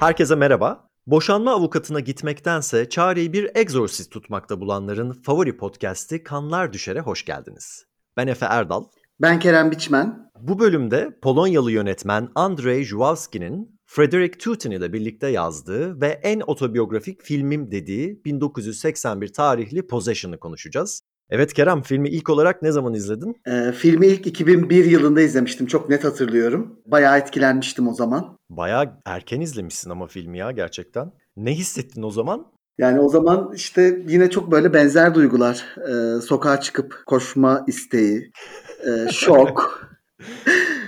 Herkese merhaba. Boşanma avukatına gitmektense çareyi bir egzorsiz tutmakta bulanların favori podcast'i Kanlar Düşer'e hoş geldiniz. Ben Efe Erdal. Ben Kerem Biçmen. Bu bölümde Polonyalı yönetmen Andrzej Żuławski'nin Frederick Tutin ile birlikte yazdığı ve en otobiyografik filmim dediği 1981 tarihli Possession'ı konuşacağız. Evet Kerem, filmi ilk olarak ne zaman izledin? Ee, filmi ilk 2001 yılında izlemiştim. Çok net hatırlıyorum. Bayağı etkilenmiştim o zaman. Bayağı erken izlemişsin ama filmi ya gerçekten. Ne hissettin o zaman? Yani o zaman işte yine çok böyle benzer duygular. Ee, sokağa çıkıp koşma isteği, e, şok.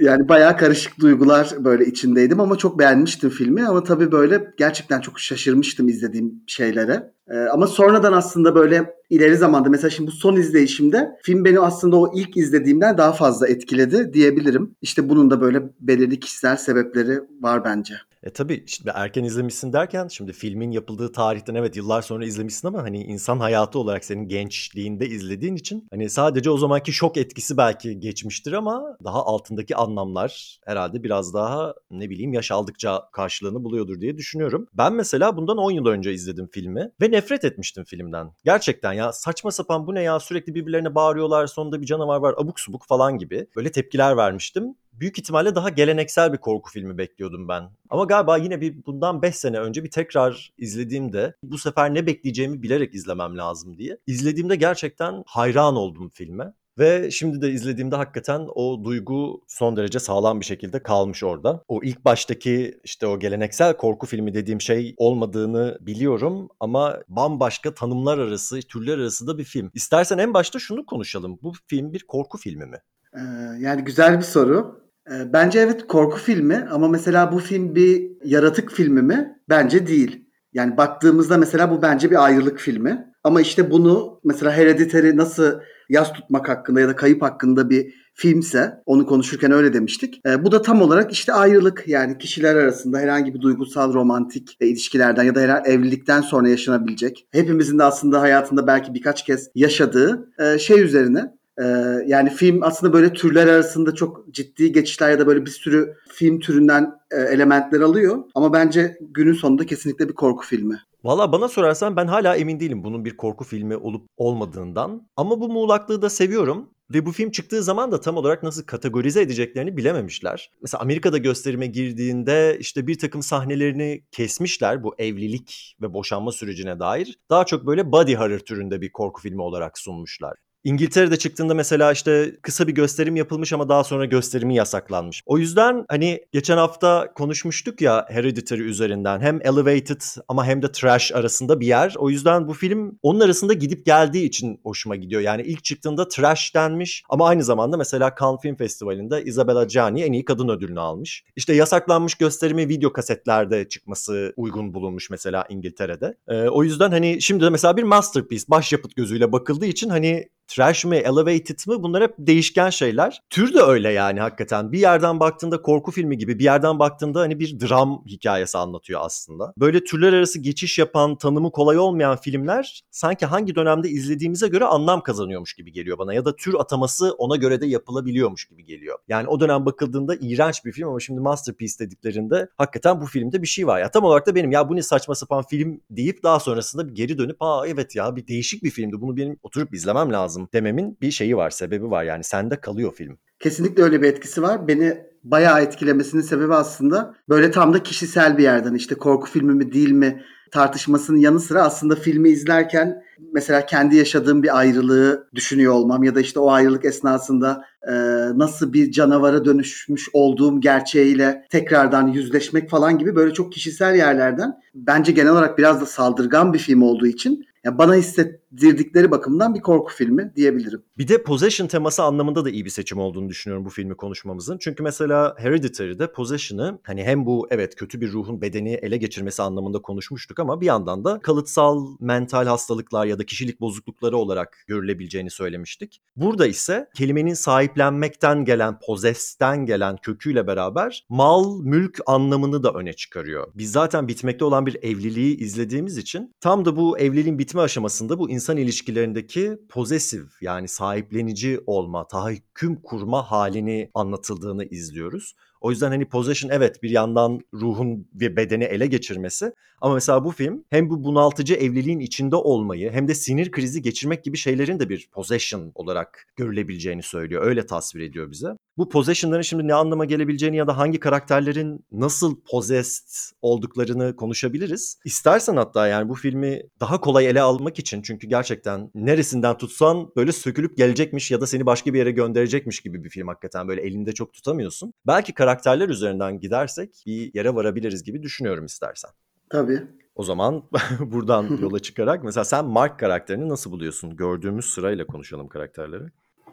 yani bayağı karışık duygular böyle içindeydim ama çok beğenmiştim filmi. Ama tabii böyle gerçekten çok şaşırmıştım izlediğim şeylere. Ee, ama sonradan aslında böyle ileri zamanda mesela şimdi bu son izleyişimde film beni aslında o ilk izlediğimden daha fazla etkiledi diyebilirim. İşte bunun da böyle belirli kişisel sebepleri var bence. E tabii şimdi erken izlemişsin derken şimdi filmin yapıldığı tarihten evet yıllar sonra izlemişsin ama hani insan hayatı olarak senin gençliğinde izlediğin için hani sadece o zamanki şok etkisi belki geçmiştir ama daha altındaki anlamlar herhalde biraz daha ne bileyim yaş aldıkça karşılığını buluyordur diye düşünüyorum. Ben mesela bundan 10 yıl önce izledim filmi ve nefret etmiştim filmden. Gerçekten ya saçma sapan bu ne ya sürekli birbirlerine bağırıyorlar sonunda bir canavar var abuk subuk falan gibi böyle tepkiler vermiştim büyük ihtimalle daha geleneksel bir korku filmi bekliyordum ben. Ama galiba yine bir bundan 5 sene önce bir tekrar izlediğimde bu sefer ne bekleyeceğimi bilerek izlemem lazım diye. İzlediğimde gerçekten hayran oldum filme. Ve şimdi de izlediğimde hakikaten o duygu son derece sağlam bir şekilde kalmış orada. O ilk baştaki işte o geleneksel korku filmi dediğim şey olmadığını biliyorum ama bambaşka tanımlar arası, türler arası da bir film. İstersen en başta şunu konuşalım. Bu film bir korku filmi mi? Ee, yani güzel bir soru. Ee, bence evet korku filmi ama mesela bu film bir yaratık filmi mi? Bence değil. Yani baktığımızda mesela bu bence bir ayrılık filmi. Ama işte bunu mesela Hereditary nasıl yaz tutmak hakkında ya da kayıp hakkında bir filmse onu konuşurken öyle demiştik. E, bu da tam olarak işte ayrılık yani kişiler arasında herhangi bir duygusal romantik ilişkilerden ya da herhangi evlilikten sonra yaşanabilecek. Hepimizin de aslında hayatında belki birkaç kez yaşadığı e, şey üzerine ee, yani film aslında böyle türler arasında çok ciddi geçişler ya da böyle bir sürü film türünden e, elementler alıyor. Ama bence günün sonunda kesinlikle bir korku filmi. Valla bana sorarsan ben hala emin değilim bunun bir korku filmi olup olmadığından. Ama bu muğlaklığı da seviyorum. Ve bu film çıktığı zaman da tam olarak nasıl kategorize edeceklerini bilememişler. Mesela Amerika'da gösterime girdiğinde işte bir takım sahnelerini kesmişler bu evlilik ve boşanma sürecine dair. Daha çok böyle body horror türünde bir korku filmi olarak sunmuşlar. İngiltere'de çıktığında mesela işte kısa bir gösterim yapılmış ama daha sonra gösterimi yasaklanmış. O yüzden hani geçen hafta konuşmuştuk ya Hereditary üzerinden hem elevated ama hem de trash arasında bir yer. O yüzden bu film onun arasında gidip geldiği için hoşuma gidiyor. Yani ilk çıktığında trash denmiş ama aynı zamanda mesela Cannes Film Festivali'nde Isabella Gianni en iyi kadın ödülünü almış. İşte yasaklanmış gösterimi video kasetlerde çıkması uygun bulunmuş mesela İngiltere'de. Ee, o yüzden hani şimdi de mesela bir masterpiece başyapıt gözüyle bakıldığı için hani trash mi, elevated mi bunlar hep değişken şeyler. Tür de öyle yani hakikaten. Bir yerden baktığında korku filmi gibi, bir yerden baktığında hani bir dram hikayesi anlatıyor aslında. Böyle türler arası geçiş yapan, tanımı kolay olmayan filmler sanki hangi dönemde izlediğimize göre anlam kazanıyormuş gibi geliyor bana ya da tür ataması ona göre de yapılabiliyormuş gibi geliyor. Yani o dönem bakıldığında iğrenç bir film ama şimdi masterpiece dediklerinde hakikaten bu filmde bir şey var. Ya tam olarak da benim ya bu ne saçma sapan film deyip daha sonrasında bir geri dönüp aa evet ya bir değişik bir filmdi bunu benim oturup izlemem lazım lazım dememin bir şeyi var, sebebi var. Yani sende kalıyor film. Kesinlikle öyle bir etkisi var. Beni bayağı etkilemesinin sebebi aslında böyle tam da kişisel bir yerden işte korku filmi mi değil mi tartışmasının yanı sıra aslında filmi izlerken mesela kendi yaşadığım bir ayrılığı düşünüyor olmam ya da işte o ayrılık esnasında e, nasıl bir canavara dönüşmüş olduğum gerçeğiyle tekrardan yüzleşmek falan gibi böyle çok kişisel yerlerden bence genel olarak biraz da saldırgan bir film olduğu için yani bana hissettirdikleri bakımdan bir korku filmi diyebilirim. Bir de possession teması anlamında da iyi bir seçim olduğunu düşünüyorum bu filmi konuşmamızın. Çünkü mesela Hereditary'de possession'ı hani hem bu evet kötü bir ruhun bedeni ele geçirmesi anlamında konuşmuştuk ama bir yandan da kalıtsal mental hastalıklar ya da kişilik bozuklukları olarak görülebileceğini söylemiştik. Burada ise kelimenin sahiplenmekten gelen, possess'ten gelen köküyle beraber mal, mülk anlamını da öne çıkarıyor. Biz zaten bitmekte olan bir evliliği izlediğimiz için tam da bu evliliğin bitme aşamasında bu insan ilişkilerindeki possessive yani sahiplenici olma, tahakküm kurma halini anlatıldığını izliyoruz. O yüzden hani Possession evet bir yandan ruhun ve bedeni ele geçirmesi ama mesela bu film hem bu bunaltıcı evliliğin içinde olmayı hem de sinir krizi geçirmek gibi şeylerin de bir possession olarak görülebileceğini söylüyor. Öyle tasvir ediyor bize. Bu possession'ların şimdi ne anlama gelebileceğini ya da hangi karakterlerin nasıl possessed olduklarını konuşabiliriz. İstersen hatta yani bu filmi daha kolay ele almak için çünkü gerçekten neresinden tutsan böyle sökülüp gelecekmiş ya da seni başka bir yere gönderecekmiş gibi bir film hakikaten böyle elinde çok tutamıyorsun. Belki karakterler üzerinden gidersek bir yere varabiliriz gibi düşünüyorum istersen. Tabii. O zaman buradan yola çıkarak mesela sen Mark karakterini nasıl buluyorsun? Gördüğümüz sırayla konuşalım karakterleri.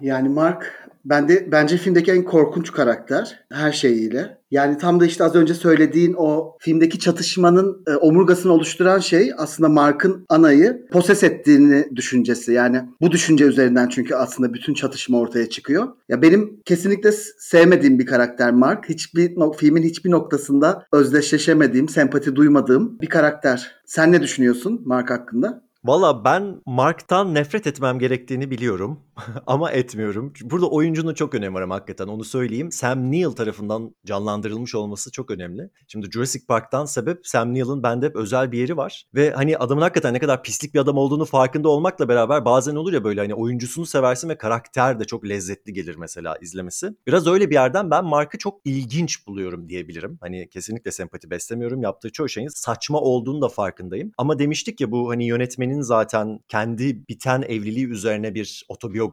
Yani Mark bende bence filmdeki en korkunç karakter her şeyiyle. Yani tam da işte az önce söylediğin o filmdeki çatışmanın e, omurgasını oluşturan şey aslında Mark'ın anayı poses ettiğini düşüncesi. Yani bu düşünce üzerinden çünkü aslında bütün çatışma ortaya çıkıyor. Ya benim kesinlikle sevmediğim bir karakter Mark. Hiçbir no, filmin hiçbir noktasında özdeşleşemediğim, sempati duymadığım bir karakter. Sen ne düşünüyorsun Mark hakkında? Valla ben Mark'tan nefret etmem gerektiğini biliyorum ama etmiyorum. Burada oyuncunun çok önemi var hakikaten onu söyleyeyim. Sam Neill tarafından canlandırılmış olması çok önemli. Şimdi Jurassic Park'tan sebep Sam Neill'ın bende hep özel bir yeri var. Ve hani adamın hakikaten ne kadar pislik bir adam olduğunu farkında olmakla beraber bazen olur ya böyle hani oyuncusunu seversin ve karakter de çok lezzetli gelir mesela izlemesi. Biraz öyle bir yerden ben Mark'ı çok ilginç buluyorum diyebilirim. Hani kesinlikle sempati beslemiyorum. Yaptığı çoğu şeyin saçma olduğunu da farkındayım. Ama demiştik ya bu hani yönetmenin zaten kendi biten evliliği üzerine bir otobiyografik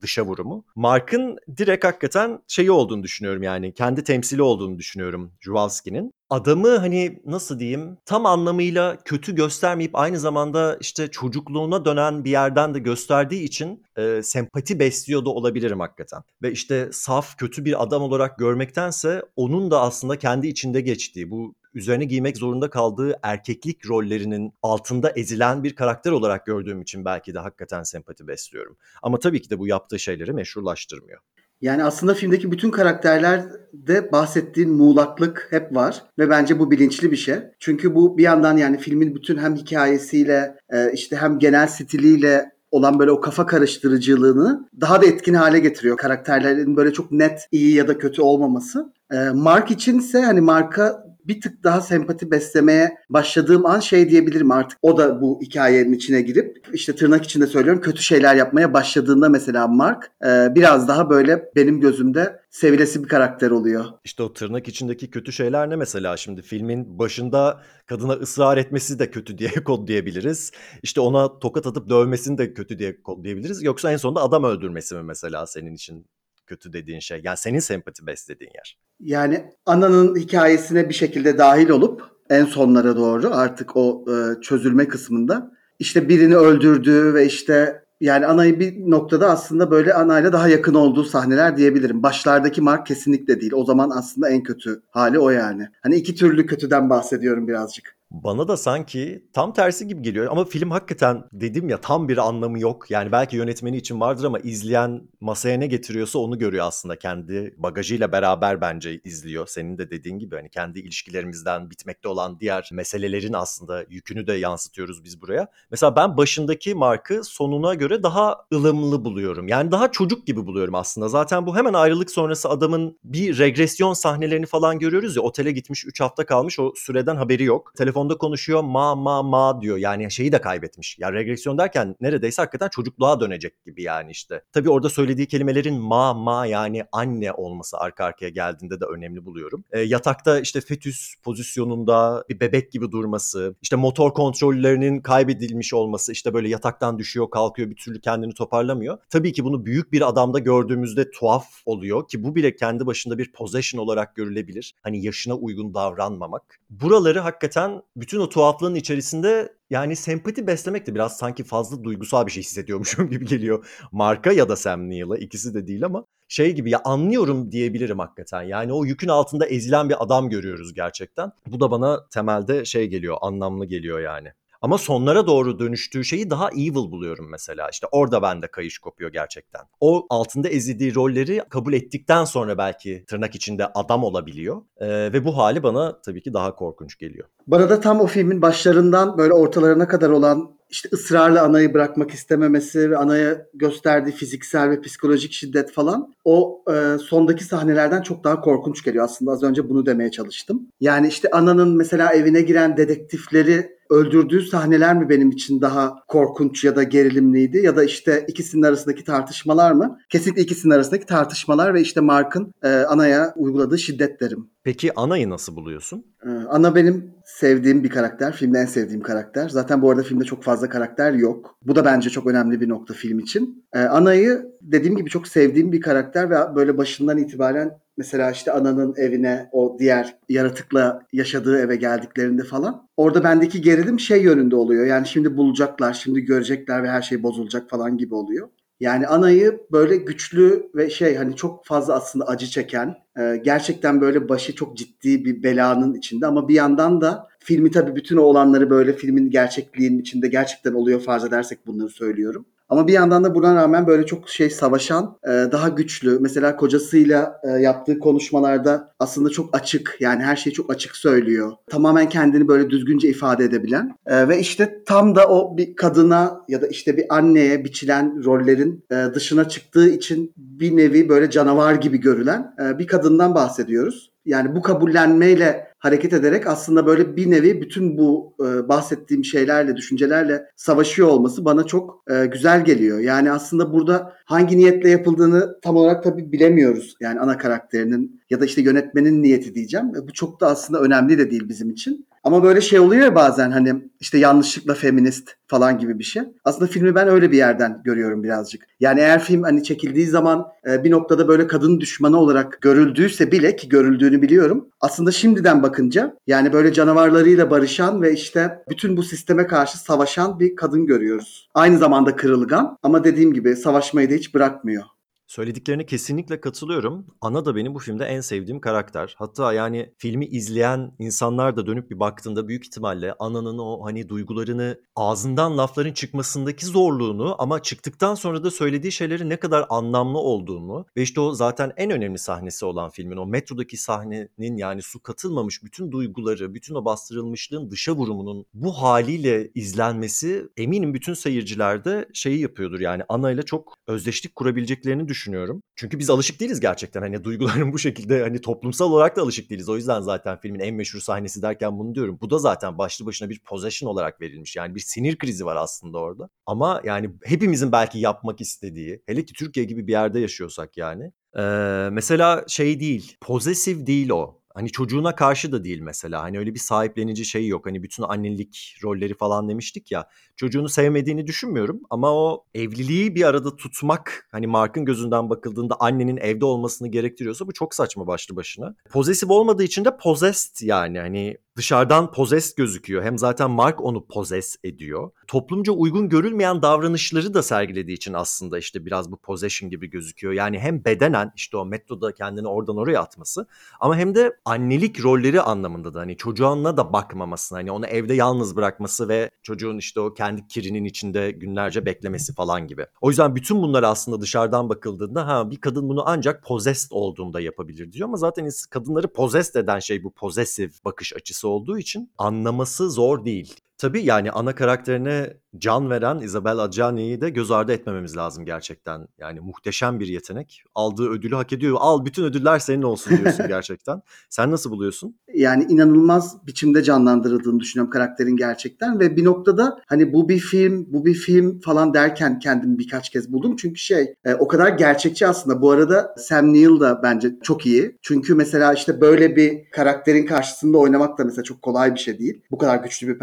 dışa vurumu. Mark'ın direkt hakikaten şeyi olduğunu düşünüyorum yani kendi temsili olduğunu düşünüyorum Juvalski'nin adamı hani nasıl diyeyim tam anlamıyla kötü göstermeyip aynı zamanda işte çocukluğuna dönen bir yerden de gösterdiği için e, sempati besliyor da olabilirim hakikaten. Ve işte saf kötü bir adam olarak görmektense onun da aslında kendi içinde geçtiği bu üzerine giymek zorunda kaldığı erkeklik rollerinin altında ezilen bir karakter olarak gördüğüm için belki de hakikaten sempati besliyorum. Ama tabii ki de bu yaptığı şeyleri meşrulaştırmıyor. Yani aslında filmdeki bütün karakterlerde bahsettiğin muğlaklık hep var ve bence bu bilinçli bir şey. Çünkü bu bir yandan yani filmin bütün hem hikayesiyle e, işte hem genel stiliyle olan böyle o kafa karıştırıcılığını daha da etkin hale getiriyor. Karakterlerin böyle çok net iyi ya da kötü olmaması. E, Mark içinse hani Mark'a bir tık daha sempati beslemeye başladığım an şey diyebilirim artık. O da bu hikayenin içine girip işte tırnak içinde söylüyorum kötü şeyler yapmaya başladığında mesela Mark e, biraz daha böyle benim gözümde sevilesi bir karakter oluyor. İşte o tırnak içindeki kötü şeyler ne mesela şimdi filmin başında kadına ısrar etmesi de kötü diye kodlayabiliriz. İşte ona tokat atıp dövmesini de kötü diye kodlayabiliriz. Yoksa en sonunda adam öldürmesi mi mesela senin için kötü dediğin şey? Yani senin sempati beslediğin yer. Yani ananın hikayesine bir şekilde dahil olup en sonlara doğru artık o e, çözülme kısmında işte birini öldürdüğü ve işte yani anayı bir noktada aslında böyle anayla daha yakın olduğu sahneler diyebilirim. Başlardaki Mark kesinlikle değil. O zaman aslında en kötü hali o yani. Hani iki türlü kötüden bahsediyorum birazcık. Bana da sanki tam tersi gibi geliyor ama film hakikaten dedim ya tam bir anlamı yok. Yani belki yönetmeni için vardır ama izleyen masaya ne getiriyorsa onu görüyor aslında kendi bagajıyla beraber bence izliyor. Senin de dediğin gibi hani kendi ilişkilerimizden bitmekte olan diğer meselelerin aslında yükünü de yansıtıyoruz biz buraya. Mesela ben başındaki Mark'ı sonuna göre daha ılımlı buluyorum. Yani daha çocuk gibi buluyorum aslında. Zaten bu hemen ayrılık sonrası adamın bir regresyon sahnelerini falan görüyoruz ya otele gitmiş 3 hafta kalmış o süreden haberi yok. Telefon telefonda konuşuyor ma ma ma diyor. Yani şeyi de kaybetmiş. Ya regresyon derken neredeyse hakikaten çocukluğa dönecek gibi yani işte. Tabii orada söylediği kelimelerin ma ma yani anne olması arka arkaya geldiğinde de önemli buluyorum. E, yatakta işte fetüs pozisyonunda bir bebek gibi durması, işte motor kontrollerinin kaybedilmiş olması, işte böyle yataktan düşüyor, kalkıyor, bir türlü kendini toparlamıyor. Tabii ki bunu büyük bir adamda gördüğümüzde tuhaf oluyor ki bu bile kendi başında bir possession olarak görülebilir. Hani yaşına uygun davranmamak. Buraları hakikaten bütün o tuhaflığın içerisinde yani sempati beslemek de biraz sanki fazla duygusal bir şey hissediyormuşum gibi geliyor. Marka ya da Sam Neill'a ikisi de değil ama şey gibi ya anlıyorum diyebilirim hakikaten. Yani o yükün altında ezilen bir adam görüyoruz gerçekten. Bu da bana temelde şey geliyor, anlamlı geliyor yani. Ama sonlara doğru dönüştüğü şeyi daha evil buluyorum mesela. İşte orada bende kayış kopuyor gerçekten. O altında ezildiği rolleri kabul ettikten sonra belki tırnak içinde adam olabiliyor. Ee, ve bu hali bana tabii ki daha korkunç geliyor. Bana da tam o filmin başlarından böyle ortalarına kadar olan işte ısrarla anayı bırakmak istememesi ve anaya gösterdiği fiziksel ve psikolojik şiddet falan o e, sondaki sahnelerden çok daha korkunç geliyor. Aslında az önce bunu demeye çalıştım. Yani işte ananın mesela evine giren dedektifleri öldürdüğü sahneler mi benim için daha korkunç ya da gerilimliydi ya da işte ikisinin arasındaki tartışmalar mı? Kesinlikle ikisinin arasındaki tartışmalar ve işte Mark'ın e, anaya uyguladığı şiddet derim. Peki Ana'yı nasıl buluyorsun? Ee, Ana benim sevdiğim bir karakter. Filmde en sevdiğim karakter. Zaten bu arada filmde çok fazla karakter yok. Bu da bence çok önemli bir nokta film için. Ee, Ana'yı dediğim gibi çok sevdiğim bir karakter ve böyle başından itibaren mesela işte ananın evine o diğer yaratıkla yaşadığı eve geldiklerinde falan. Orada bendeki gerilim şey yönünde oluyor. Yani şimdi bulacaklar, şimdi görecekler ve her şey bozulacak falan gibi oluyor. Yani anayı böyle güçlü ve şey hani çok fazla aslında acı çeken, e, gerçekten böyle başı çok ciddi bir belanın içinde ama bir yandan da filmi tabii bütün o olanları böyle filmin gerçekliğinin içinde gerçekten oluyor farz edersek bunları söylüyorum. Ama bir yandan da buna rağmen böyle çok şey savaşan, e, daha güçlü. Mesela kocasıyla e, yaptığı konuşmalarda aslında çok açık. Yani her şeyi çok açık söylüyor. Tamamen kendini böyle düzgünce ifade edebilen. E, ve işte tam da o bir kadına ya da işte bir anneye biçilen rollerin dışına çıktığı için bir nevi böyle canavar gibi görülen bir kadından bahsediyoruz. Yani bu kabullenmeyle hareket ederek aslında böyle bir nevi bütün bu e, bahsettiğim şeylerle, düşüncelerle savaşıyor olması bana çok e, güzel geliyor. Yani aslında burada hangi niyetle yapıldığını tam olarak tabii bilemiyoruz. Yani ana karakterinin ya da işte yönetmenin niyeti diyeceğim. Bu çok da aslında önemli de değil bizim için. Ama böyle şey oluyor ya bazen hani işte yanlışlıkla feminist falan gibi bir şey. Aslında filmi ben öyle bir yerden görüyorum birazcık. Yani eğer film hani çekildiği zaman e, bir noktada böyle kadın düşmanı olarak görüldüyse bile ki görüldüğünü biliyorum. Aslında şimdiden bakınca yani böyle canavarlarıyla barışan ve işte bütün bu sisteme karşı savaşan bir kadın görüyoruz. Aynı zamanda kırılgan ama dediğim gibi savaşmayı da hiç bırakmıyor. Söylediklerine kesinlikle katılıyorum. Ana da benim bu filmde en sevdiğim karakter. Hatta yani filmi izleyen insanlar da dönüp bir baktığında büyük ihtimalle Ana'nın o hani duygularını ağzından lafların çıkmasındaki zorluğunu ama çıktıktan sonra da söylediği şeylerin ne kadar anlamlı olduğunu ve işte o zaten en önemli sahnesi olan filmin o metrodaki sahnenin yani su katılmamış bütün duyguları, bütün o bastırılmışlığın dışa vurumunun bu haliyle izlenmesi eminim bütün seyircilerde şeyi yapıyordur yani Ana ile çok özdeşlik kurabileceklerini düşünüyorum. Çünkü biz alışık değiliz gerçekten. Hani duyguların bu şekilde hani toplumsal olarak da alışık değiliz. O yüzden zaten filmin en meşhur sahnesi derken bunu diyorum. Bu da zaten başlı başına bir possession olarak verilmiş. Yani bir sinir krizi var aslında orada. Ama yani hepimizin belki yapmak istediği, hele ki Türkiye gibi bir yerde yaşıyorsak yani. Ee, mesela şey değil, possessive değil o. Hani çocuğuna karşı da değil mesela. Hani öyle bir sahiplenici şey yok. Hani bütün annelik rolleri falan demiştik ya. Çocuğunu sevmediğini düşünmüyorum ama o evliliği bir arada tutmak hani Mark'ın gözünden bakıldığında annenin evde olmasını gerektiriyorsa bu çok saçma başlı başına. Possessive olmadığı için de possessed yani hani dışarıdan possessed gözüküyor. Hem zaten Mark onu possess ediyor. Toplumca uygun görülmeyen davranışları da sergilediği için aslında işte biraz bu possession gibi gözüküyor. Yani hem bedenen işte o metroda kendini oradan oraya atması ama hem de annelik rolleri anlamında da hani çocuğuna da bakmaması, hani onu evde yalnız bırakması ve çocuğun işte o kendi kirinin içinde günlerce beklemesi falan gibi. O yüzden bütün bunlar aslında dışarıdan bakıldığında ha bir kadın bunu ancak possessed olduğunda yapabilir diyor ama zaten kadınları possessed eden şey bu possessive bakış açısı olduğu için anlaması zor değil. Tabii yani ana karakterine can veren Isabel Adjani'yi de göz ardı etmememiz lazım gerçekten. Yani muhteşem bir yetenek. Aldığı ödülü hak ediyor. Al bütün ödüller senin olsun diyorsun gerçekten. Sen nasıl buluyorsun? Yani inanılmaz biçimde canlandırıldığını düşünüyorum karakterin gerçekten ve bir noktada hani bu bir film, bu bir film falan derken kendimi birkaç kez buldum. Çünkü şey e, o kadar gerçekçi aslında. Bu arada Sam Neill da bence çok iyi. Çünkü mesela işte böyle bir karakterin karşısında oynamak da mesela çok kolay bir şey değil. Bu kadar güçlü bir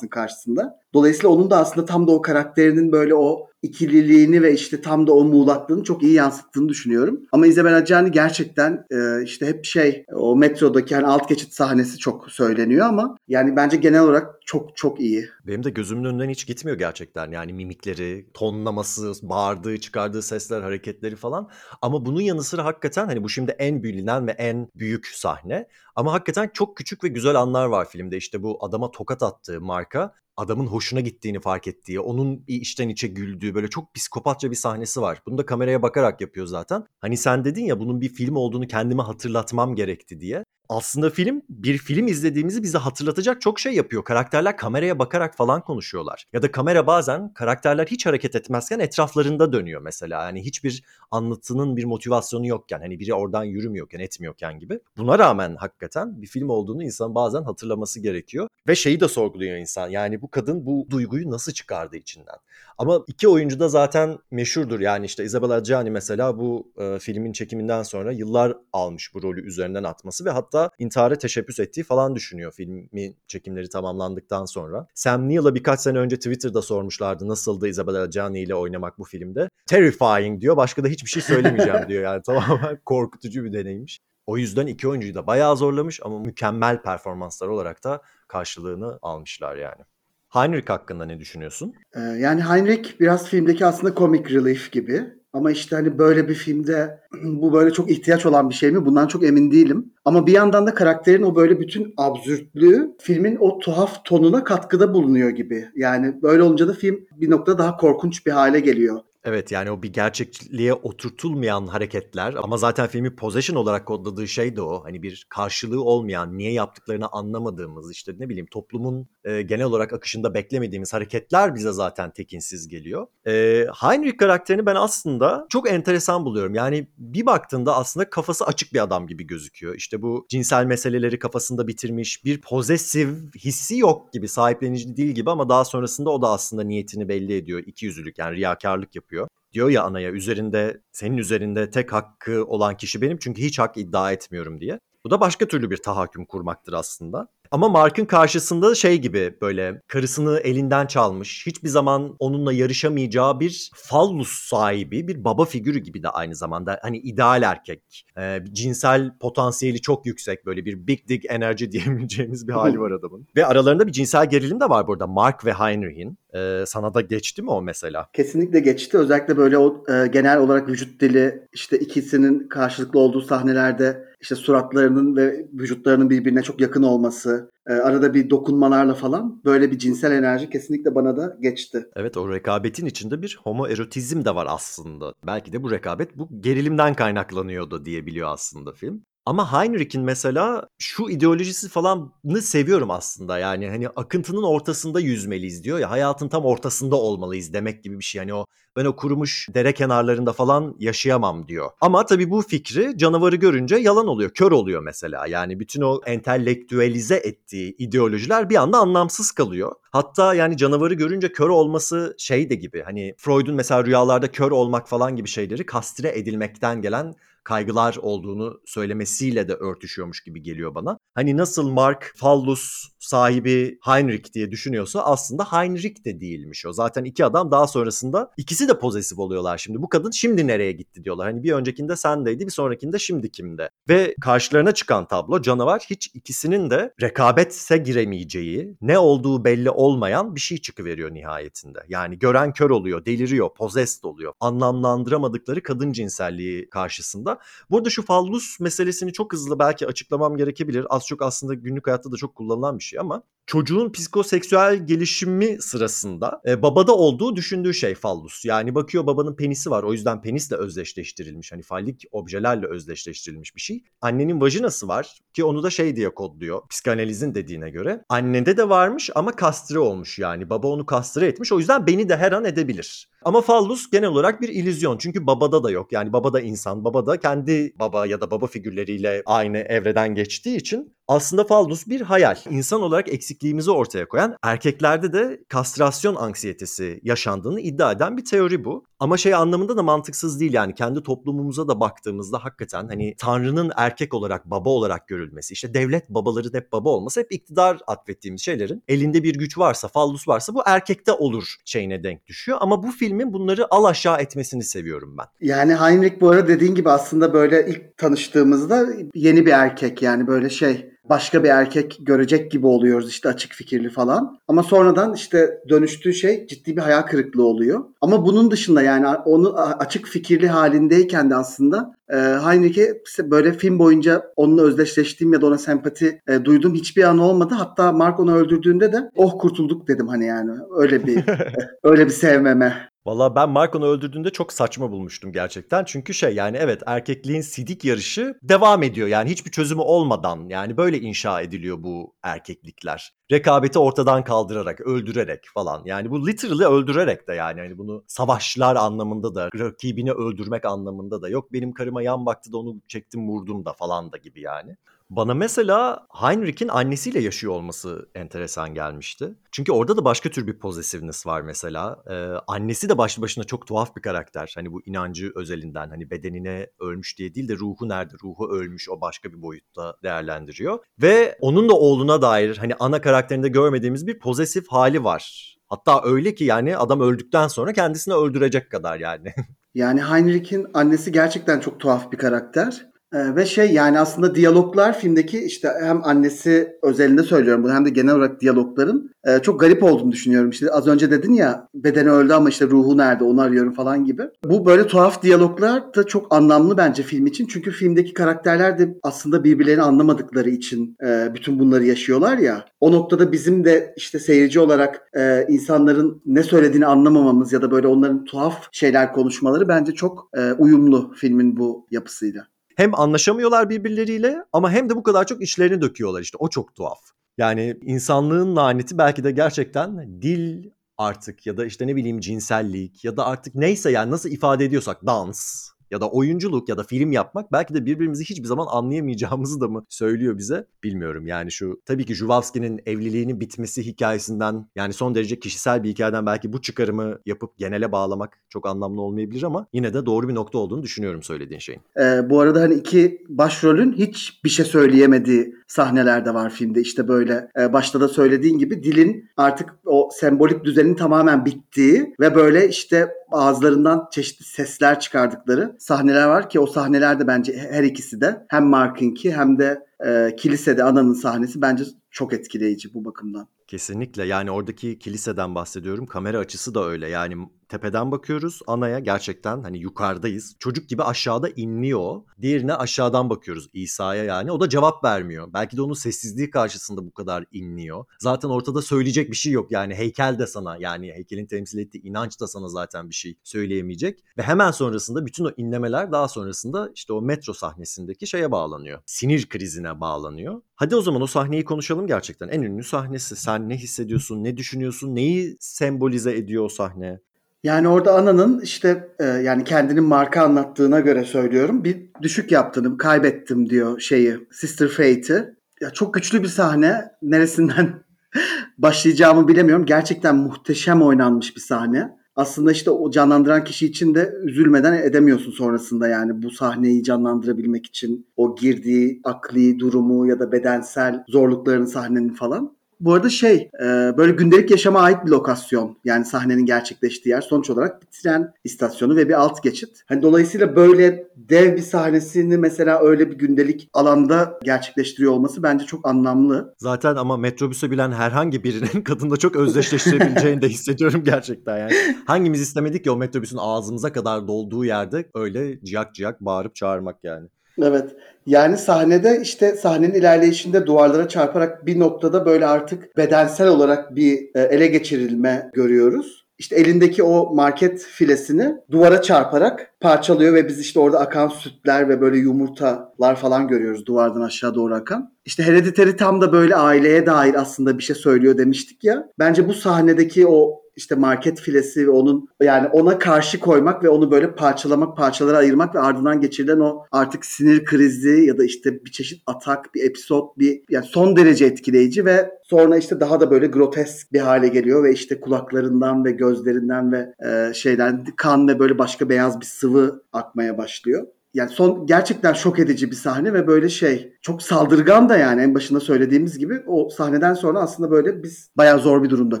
performansın karşısında. Dolayısıyla onun da aslında tam da o karakterinin böyle o ikililiğini ve işte tam da o muğlaklığını çok iyi yansıttığını düşünüyorum. Ama Isabel Adjani gerçekten e, işte hep şey o metrodaki hani alt geçit sahnesi çok söyleniyor ama yani bence genel olarak çok çok iyi. Benim de gözümün önünden hiç gitmiyor gerçekten. Yani mimikleri, tonlaması, bağırdığı, çıkardığı sesler, hareketleri falan. Ama bunun yanı sıra hakikaten hani bu şimdi en bilinen ve en büyük sahne. Ama hakikaten çok küçük ve güzel anlar var filmde. İşte bu adama tokat attığı marka adamın hoşuna gittiğini fark ettiği, onun içten içe güldüğü böyle çok psikopatça bir sahnesi var. Bunu da kameraya bakarak yapıyor zaten. Hani sen dedin ya bunun bir film olduğunu kendime hatırlatmam gerekti diye. Aslında film bir film izlediğimizi bize hatırlatacak çok şey yapıyor. Karakterler kameraya bakarak falan konuşuyorlar. Ya da kamera bazen karakterler hiç hareket etmezken etraflarında dönüyor mesela. Yani hiçbir anlatının bir motivasyonu yokken hani biri oradan yürümüyorken etmiyorken gibi. Buna rağmen hakikaten bir film olduğunu insan bazen hatırlaması gerekiyor. Ve şeyi de sorguluyor insan. Yani bu kadın bu duyguyu nasıl çıkardı içinden? Ama iki oyuncu da zaten meşhurdur. Yani işte Isabella Adjani mesela bu e, filmin çekiminden sonra yıllar almış bu rolü üzerinden atması ve hatta intihara teşebbüs ettiği falan düşünüyor filmin çekimleri tamamlandıktan sonra. Sam Neill'a birkaç sene önce Twitter'da sormuşlardı nasıldı Isabella Adjani ile oynamak bu filmde. Terrifying diyor. Başka da hiçbir şey söylemeyeceğim diyor. Yani tamamen korkutucu bir deneymiş. O yüzden iki oyuncuyu da bayağı zorlamış ama mükemmel performanslar olarak da karşılığını almışlar yani. Heinrich hakkında ne düşünüyorsun? Ee, yani Heinrich biraz filmdeki aslında comic relief gibi. Ama işte hani böyle bir filmde bu böyle çok ihtiyaç olan bir şey mi? Bundan çok emin değilim. Ama bir yandan da karakterin o böyle bütün absürtlüğü filmin o tuhaf tonuna katkıda bulunuyor gibi. Yani böyle olunca da film bir noktada daha korkunç bir hale geliyor. Evet yani o bir gerçekliğe oturtulmayan hareketler ama zaten filmi possession olarak kodladığı şey de o. Hani bir karşılığı olmayan, niye yaptıklarını anlamadığımız işte ne bileyim toplumun e, genel olarak akışında beklemediğimiz hareketler bize zaten tekinsiz geliyor. E, Heinrich karakterini ben aslında çok enteresan buluyorum. Yani bir baktığında aslında kafası açık bir adam gibi gözüküyor. İşte bu cinsel meseleleri kafasında bitirmiş, bir pozesif hissi yok gibi, sahiplenici değil gibi ama daha sonrasında o da aslında niyetini belli ediyor. İki yüzlülük yani riyakarlık yapıyor. Diyor ya anaya üzerinde senin üzerinde tek hakkı olan kişi benim çünkü hiç hak iddia etmiyorum diye. Bu da başka türlü bir tahakküm kurmaktır aslında. Ama Mark'ın karşısında şey gibi böyle karısını elinden çalmış, hiçbir zaman onunla yarışamayacağı bir fallus sahibi, bir baba figürü gibi de aynı zamanda. Hani ideal erkek, e, cinsel potansiyeli çok yüksek böyle bir big dig enerji diyebileceğimiz bir hali var adamın. Ve aralarında bir cinsel gerilim de var burada Mark ve Heinrich'in. E, sana da geçti mi o mesela? Kesinlikle geçti. Özellikle böyle o e, genel olarak vücut dili işte ikisinin karşılıklı olduğu sahnelerde işte suratlarının ve vücutlarının birbirine çok yakın olması, e, arada bir dokunmalarla falan böyle bir cinsel enerji kesinlikle bana da geçti. Evet o rekabetin içinde bir homoerotizm de var aslında. Belki de bu rekabet bu gerilimden kaynaklanıyordu diyebiliyor aslında film. Ama Heinrich'in mesela şu ideolojisi falanı seviyorum aslında. Yani hani akıntının ortasında yüzmeliyiz diyor ya. Hayatın tam ortasında olmalıyız demek gibi bir şey. Hani o ben o kurumuş dere kenarlarında falan yaşayamam diyor. Ama tabii bu fikri canavarı görünce yalan oluyor. Kör oluyor mesela. Yani bütün o entelektüelize ettiği ideolojiler bir anda anlamsız kalıyor. Hatta yani canavarı görünce kör olması şey de gibi. Hani Freud'un mesela rüyalarda kör olmak falan gibi şeyleri kastre edilmekten gelen kaygılar olduğunu söylemesiyle de örtüşüyormuş gibi geliyor bana. Hani nasıl Mark Fallus sahibi Heinrich diye düşünüyorsa aslında Heinrich de değilmiş o. Zaten iki adam daha sonrasında ikisi de pozesif oluyorlar şimdi. Bu kadın şimdi nereye gitti diyorlar. Hani bir öncekinde sendeydi bir sonrakinde şimdi kimde. Ve karşılarına çıkan tablo canavar hiç ikisinin de rekabetse giremeyeceği, ne olduğu belli olmayan bir şey çıkıveriyor nihayetinde. Yani gören kör oluyor, deliriyor, possessed oluyor. Anlamlandıramadıkları kadın cinselliği karşısında. Burada şu fallus meselesini çok hızlı belki açıklamam gerekebilir. Az çok aslında günlük hayatta da çok kullanılan bir şey ama çocuğun psikoseksüel gelişimi sırasında e, babada olduğu düşündüğü şey fallus. Yani bakıyor babanın penisi var o yüzden penisle özdeşleştirilmiş. Hani fallik objelerle özdeşleştirilmiş bir şey. Annenin vajinası var ki onu da şey diye kodluyor psikanalizin dediğine göre. Annede de varmış ama kastre olmuş yani. Baba onu kastre etmiş o yüzden beni de her an edebilir. Ama fallus genel olarak bir illüzyon. Çünkü babada da yok. Yani baba da insan. Baba da kendi baba ya da baba figürleriyle aynı evreden geçtiği için aslında fallus bir hayal. İnsan olarak eksikliğimizi ortaya koyan, erkeklerde de kastrasyon anksiyetesi yaşandığını iddia eden bir teori bu. Ama şey anlamında da mantıksız değil yani kendi toplumumuza da baktığımızda hakikaten hani Tanrı'nın erkek olarak baba olarak görülmesi, işte devlet babaların hep baba olması hep iktidar atfettiğimiz şeylerin elinde bir güç varsa, fallus varsa bu erkekte olur şeyine denk düşüyor. Ama bu filmin bunları al aşağı etmesini seviyorum ben. Yani Heinrich bu arada dediğin gibi aslında böyle ilk tanıştığımızda yeni bir erkek yani böyle şey başka bir erkek görecek gibi oluyoruz işte açık fikirli falan. Ama sonradan işte dönüştüğü şey ciddi bir hayal kırıklığı oluyor. Ama bunun dışında yani onu açık fikirli halindeyken de aslında e, Heinrich'e böyle film boyunca onunla özdeşleştiğim ya da ona sempati e, duyduğum hiçbir an olmadı. Hatta Mark onu öldürdüğünde de oh kurtulduk dedim hani yani öyle bir öyle bir sevmeme Valla ben Marcon'u öldürdüğünde çok saçma bulmuştum gerçekten. Çünkü şey yani evet erkekliğin sidik yarışı devam ediyor. Yani hiçbir çözümü olmadan yani böyle inşa ediliyor bu erkeklikler. Rekabeti ortadan kaldırarak, öldürerek falan. Yani bu literally öldürerek de yani. yani bunu savaşlar anlamında da, rakibini öldürmek anlamında da. Yok benim karıma yan baktı da onu çektim vurdum da falan da gibi yani. Bana mesela Heinrich'in annesiyle yaşıyor olması enteresan gelmişti. Çünkü orada da başka tür bir possessiveness var mesela. Ee, annesi de başlı başına çok tuhaf bir karakter. Hani bu inancı özelinden hani bedenine ölmüş diye değil de ruhu nerede? Ruhu ölmüş o başka bir boyutta değerlendiriyor. Ve onun da oğluna dair hani ana karakterinde görmediğimiz bir possessive hali var. Hatta öyle ki yani adam öldükten sonra kendisini öldürecek kadar yani. Yani Heinrich'in annesi gerçekten çok tuhaf bir karakter. Ee, ve şey yani aslında diyaloglar filmdeki işte hem annesi özelinde söylüyorum bunu hem de genel olarak diyalogların e, çok garip olduğunu düşünüyorum. İşte az önce dedin ya bedeni öldü ama işte ruhu nerede onu arıyorum falan gibi. Bu böyle tuhaf diyaloglar da çok anlamlı bence film için. Çünkü filmdeki karakterler de aslında birbirlerini anlamadıkları için e, bütün bunları yaşıyorlar ya. O noktada bizim de işte seyirci olarak e, insanların ne söylediğini anlamamamız ya da böyle onların tuhaf şeyler konuşmaları bence çok e, uyumlu filmin bu yapısıyla hem anlaşamıyorlar birbirleriyle ama hem de bu kadar çok işlerini döküyorlar işte. O çok tuhaf. Yani insanlığın laneti belki de gerçekten dil artık ya da işte ne bileyim cinsellik ya da artık neyse yani nasıl ifade ediyorsak dans ya da oyunculuk ya da film yapmak belki de birbirimizi hiçbir zaman anlayamayacağımızı da mı söylüyor bize bilmiyorum. Yani şu tabii ki Juvavski'nin evliliğinin bitmesi hikayesinden yani son derece kişisel bir hikayeden belki bu çıkarımı yapıp genele bağlamak çok anlamlı olmayabilir ama yine de doğru bir nokta olduğunu düşünüyorum söylediğin şeyin. Ee, bu arada hani iki başrolün hiç bir şey söyleyemediği sahneler de var filmde. İşte böyle e, başta da söylediğin gibi dilin artık o sembolik düzenin tamamen bittiği ve böyle işte ağızlarından çeşitli sesler çıkardıkları sahneler var ki o sahnelerde bence her ikisi de hem Mark'ınki hem de e, kilisede ananın sahnesi bence çok etkileyici bu bakımdan. Kesinlikle yani oradaki kiliseden bahsediyorum. Kamera açısı da öyle. Yani tepeden bakıyoruz anaya gerçekten hani yukarıdayız. Çocuk gibi aşağıda inliyor. Diğerine aşağıdan bakıyoruz İsa'ya yani. O da cevap vermiyor. Belki de onun sessizliği karşısında bu kadar inliyor. Zaten ortada söyleyecek bir şey yok. Yani heykel de sana yani heykelin temsil ettiği inanç da sana zaten bir şey söyleyemeyecek. Ve hemen sonrasında bütün o inlemeler daha sonrasında işte o metro sahnesindeki şeye bağlanıyor. Sinir krizine bağlanıyor. Hadi o zaman o sahneyi konuşalım gerçekten. En ünlü sahnesi. Sen ne hissediyorsun, ne düşünüyorsun, neyi sembolize ediyor o sahne? Yani orada Ana'nın işte e, yani kendinin marka anlattığına göre söylüyorum. Bir düşük yaptığını kaybettim diyor şeyi Sister Fate'i. Ya çok güçlü bir sahne. Neresinden başlayacağımı bilemiyorum. Gerçekten muhteşem oynanmış bir sahne. Aslında işte o canlandıran kişi için de üzülmeden edemiyorsun sonrasında yani bu sahneyi canlandırabilmek için o girdiği akli durumu ya da bedensel zorluklarını sahnenin falan. Bu arada şey e, böyle gündelik yaşama ait bir lokasyon. Yani sahnenin gerçekleştiği yer sonuç olarak bir tren istasyonu ve bir alt geçit. Hani dolayısıyla böyle dev bir sahnesini mesela öyle bir gündelik alanda gerçekleştiriyor olması bence çok anlamlı. Zaten ama metrobüse bilen herhangi birinin kadınla çok özdeşleştirebileceğini de hissediyorum gerçekten yani. Hangimiz istemedik ki o metrobüsün ağzımıza kadar dolduğu yerde öyle ciyak ciyak bağırıp çağırmak yani. Evet. Yani sahnede işte sahnenin ilerleyişinde duvarlara çarparak bir noktada böyle artık bedensel olarak bir e, ele geçirilme görüyoruz. İşte elindeki o market filesini duvara çarparak parçalıyor ve biz işte orada akan sütler ve böyle yumurtalar falan görüyoruz duvardan aşağı doğru akan. İşte Hereditary tam da böyle aileye dair aslında bir şey söylüyor demiştik ya. Bence bu sahnedeki o işte market filesi ve onun yani ona karşı koymak ve onu böyle parçalamak, parçalara ayırmak ve ardından geçirilen o artık sinir krizi ya da işte bir çeşit atak, bir episod, bir yani son derece etkileyici ve sonra işte daha da böyle grotesk bir hale geliyor ve işte kulaklarından ve gözlerinden ve e, şeyden kan ve böyle başka beyaz bir sıvı akmaya başlıyor yani son gerçekten şok edici bir sahne ve böyle şey çok saldırgan da yani en başında söylediğimiz gibi o sahneden sonra aslında böyle biz bayağı zor bir durumda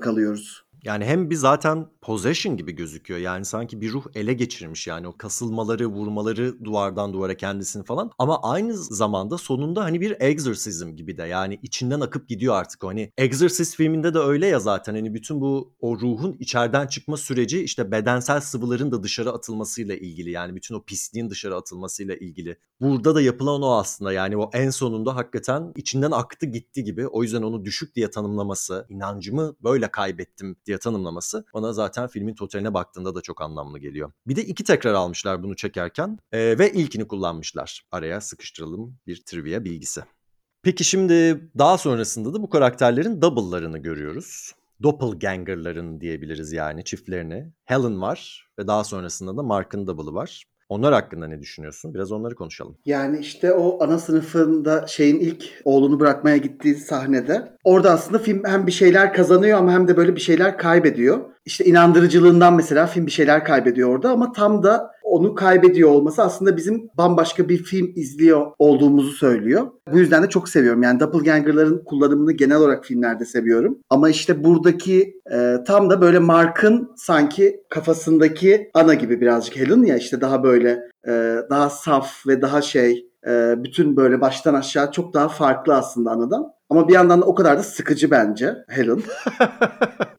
kalıyoruz. Yani hem bir zaten possession gibi gözüküyor. Yani sanki bir ruh ele geçirmiş yani o kasılmaları, vurmaları duvardan duvara kendisini falan. Ama aynı zamanda sonunda hani bir exorcism gibi de yani içinden akıp gidiyor artık. Hani Exorcist filminde de öyle ya zaten hani bütün bu o ruhun içeriden çıkma süreci işte bedensel sıvıların da dışarı atılmasıyla ilgili. Yani bütün o pisliğin dışarı atılmasıyla ilgili. Burada da yapılan o aslında yani o en sonunda hakikaten içinden aktı gitti gibi. O yüzden onu düşük diye tanımlaması, inancımı böyle kaybettim diye tanımlaması bana zaten filmin totaline baktığında da çok anlamlı geliyor. Bir de iki tekrar almışlar bunu çekerken e, ve ilkini kullanmışlar. Araya sıkıştıralım bir trivia bilgisi. Peki şimdi daha sonrasında da bu karakterlerin double'larını görüyoruz. Doppelganger'ların diyebiliriz yani çiftlerini. Helen var ve daha sonrasında da Mark'ın double'ı var. Onlar hakkında ne düşünüyorsun? Biraz onları konuşalım. Yani işte o ana sınıfında şeyin ilk oğlunu bırakmaya gittiği sahnede orada aslında film hem bir şeyler kazanıyor ama hem de böyle bir şeyler kaybediyor. İşte inandırıcılığından mesela film bir şeyler kaybediyor orada ama tam da onu kaybediyor olması aslında bizim bambaşka bir film izliyor olduğumuzu söylüyor. Bu yüzden de çok seviyorum. Yani Doppelganger'ların kullanımını genel olarak filmlerde seviyorum. Ama işte buradaki e, tam da böyle Mark'ın sanki kafasındaki ana gibi birazcık Helen ya işte daha böyle e, daha saf ve daha şey e, bütün böyle baştan aşağı çok daha farklı aslında anadan. Ama bir yandan da o kadar da sıkıcı bence Helen.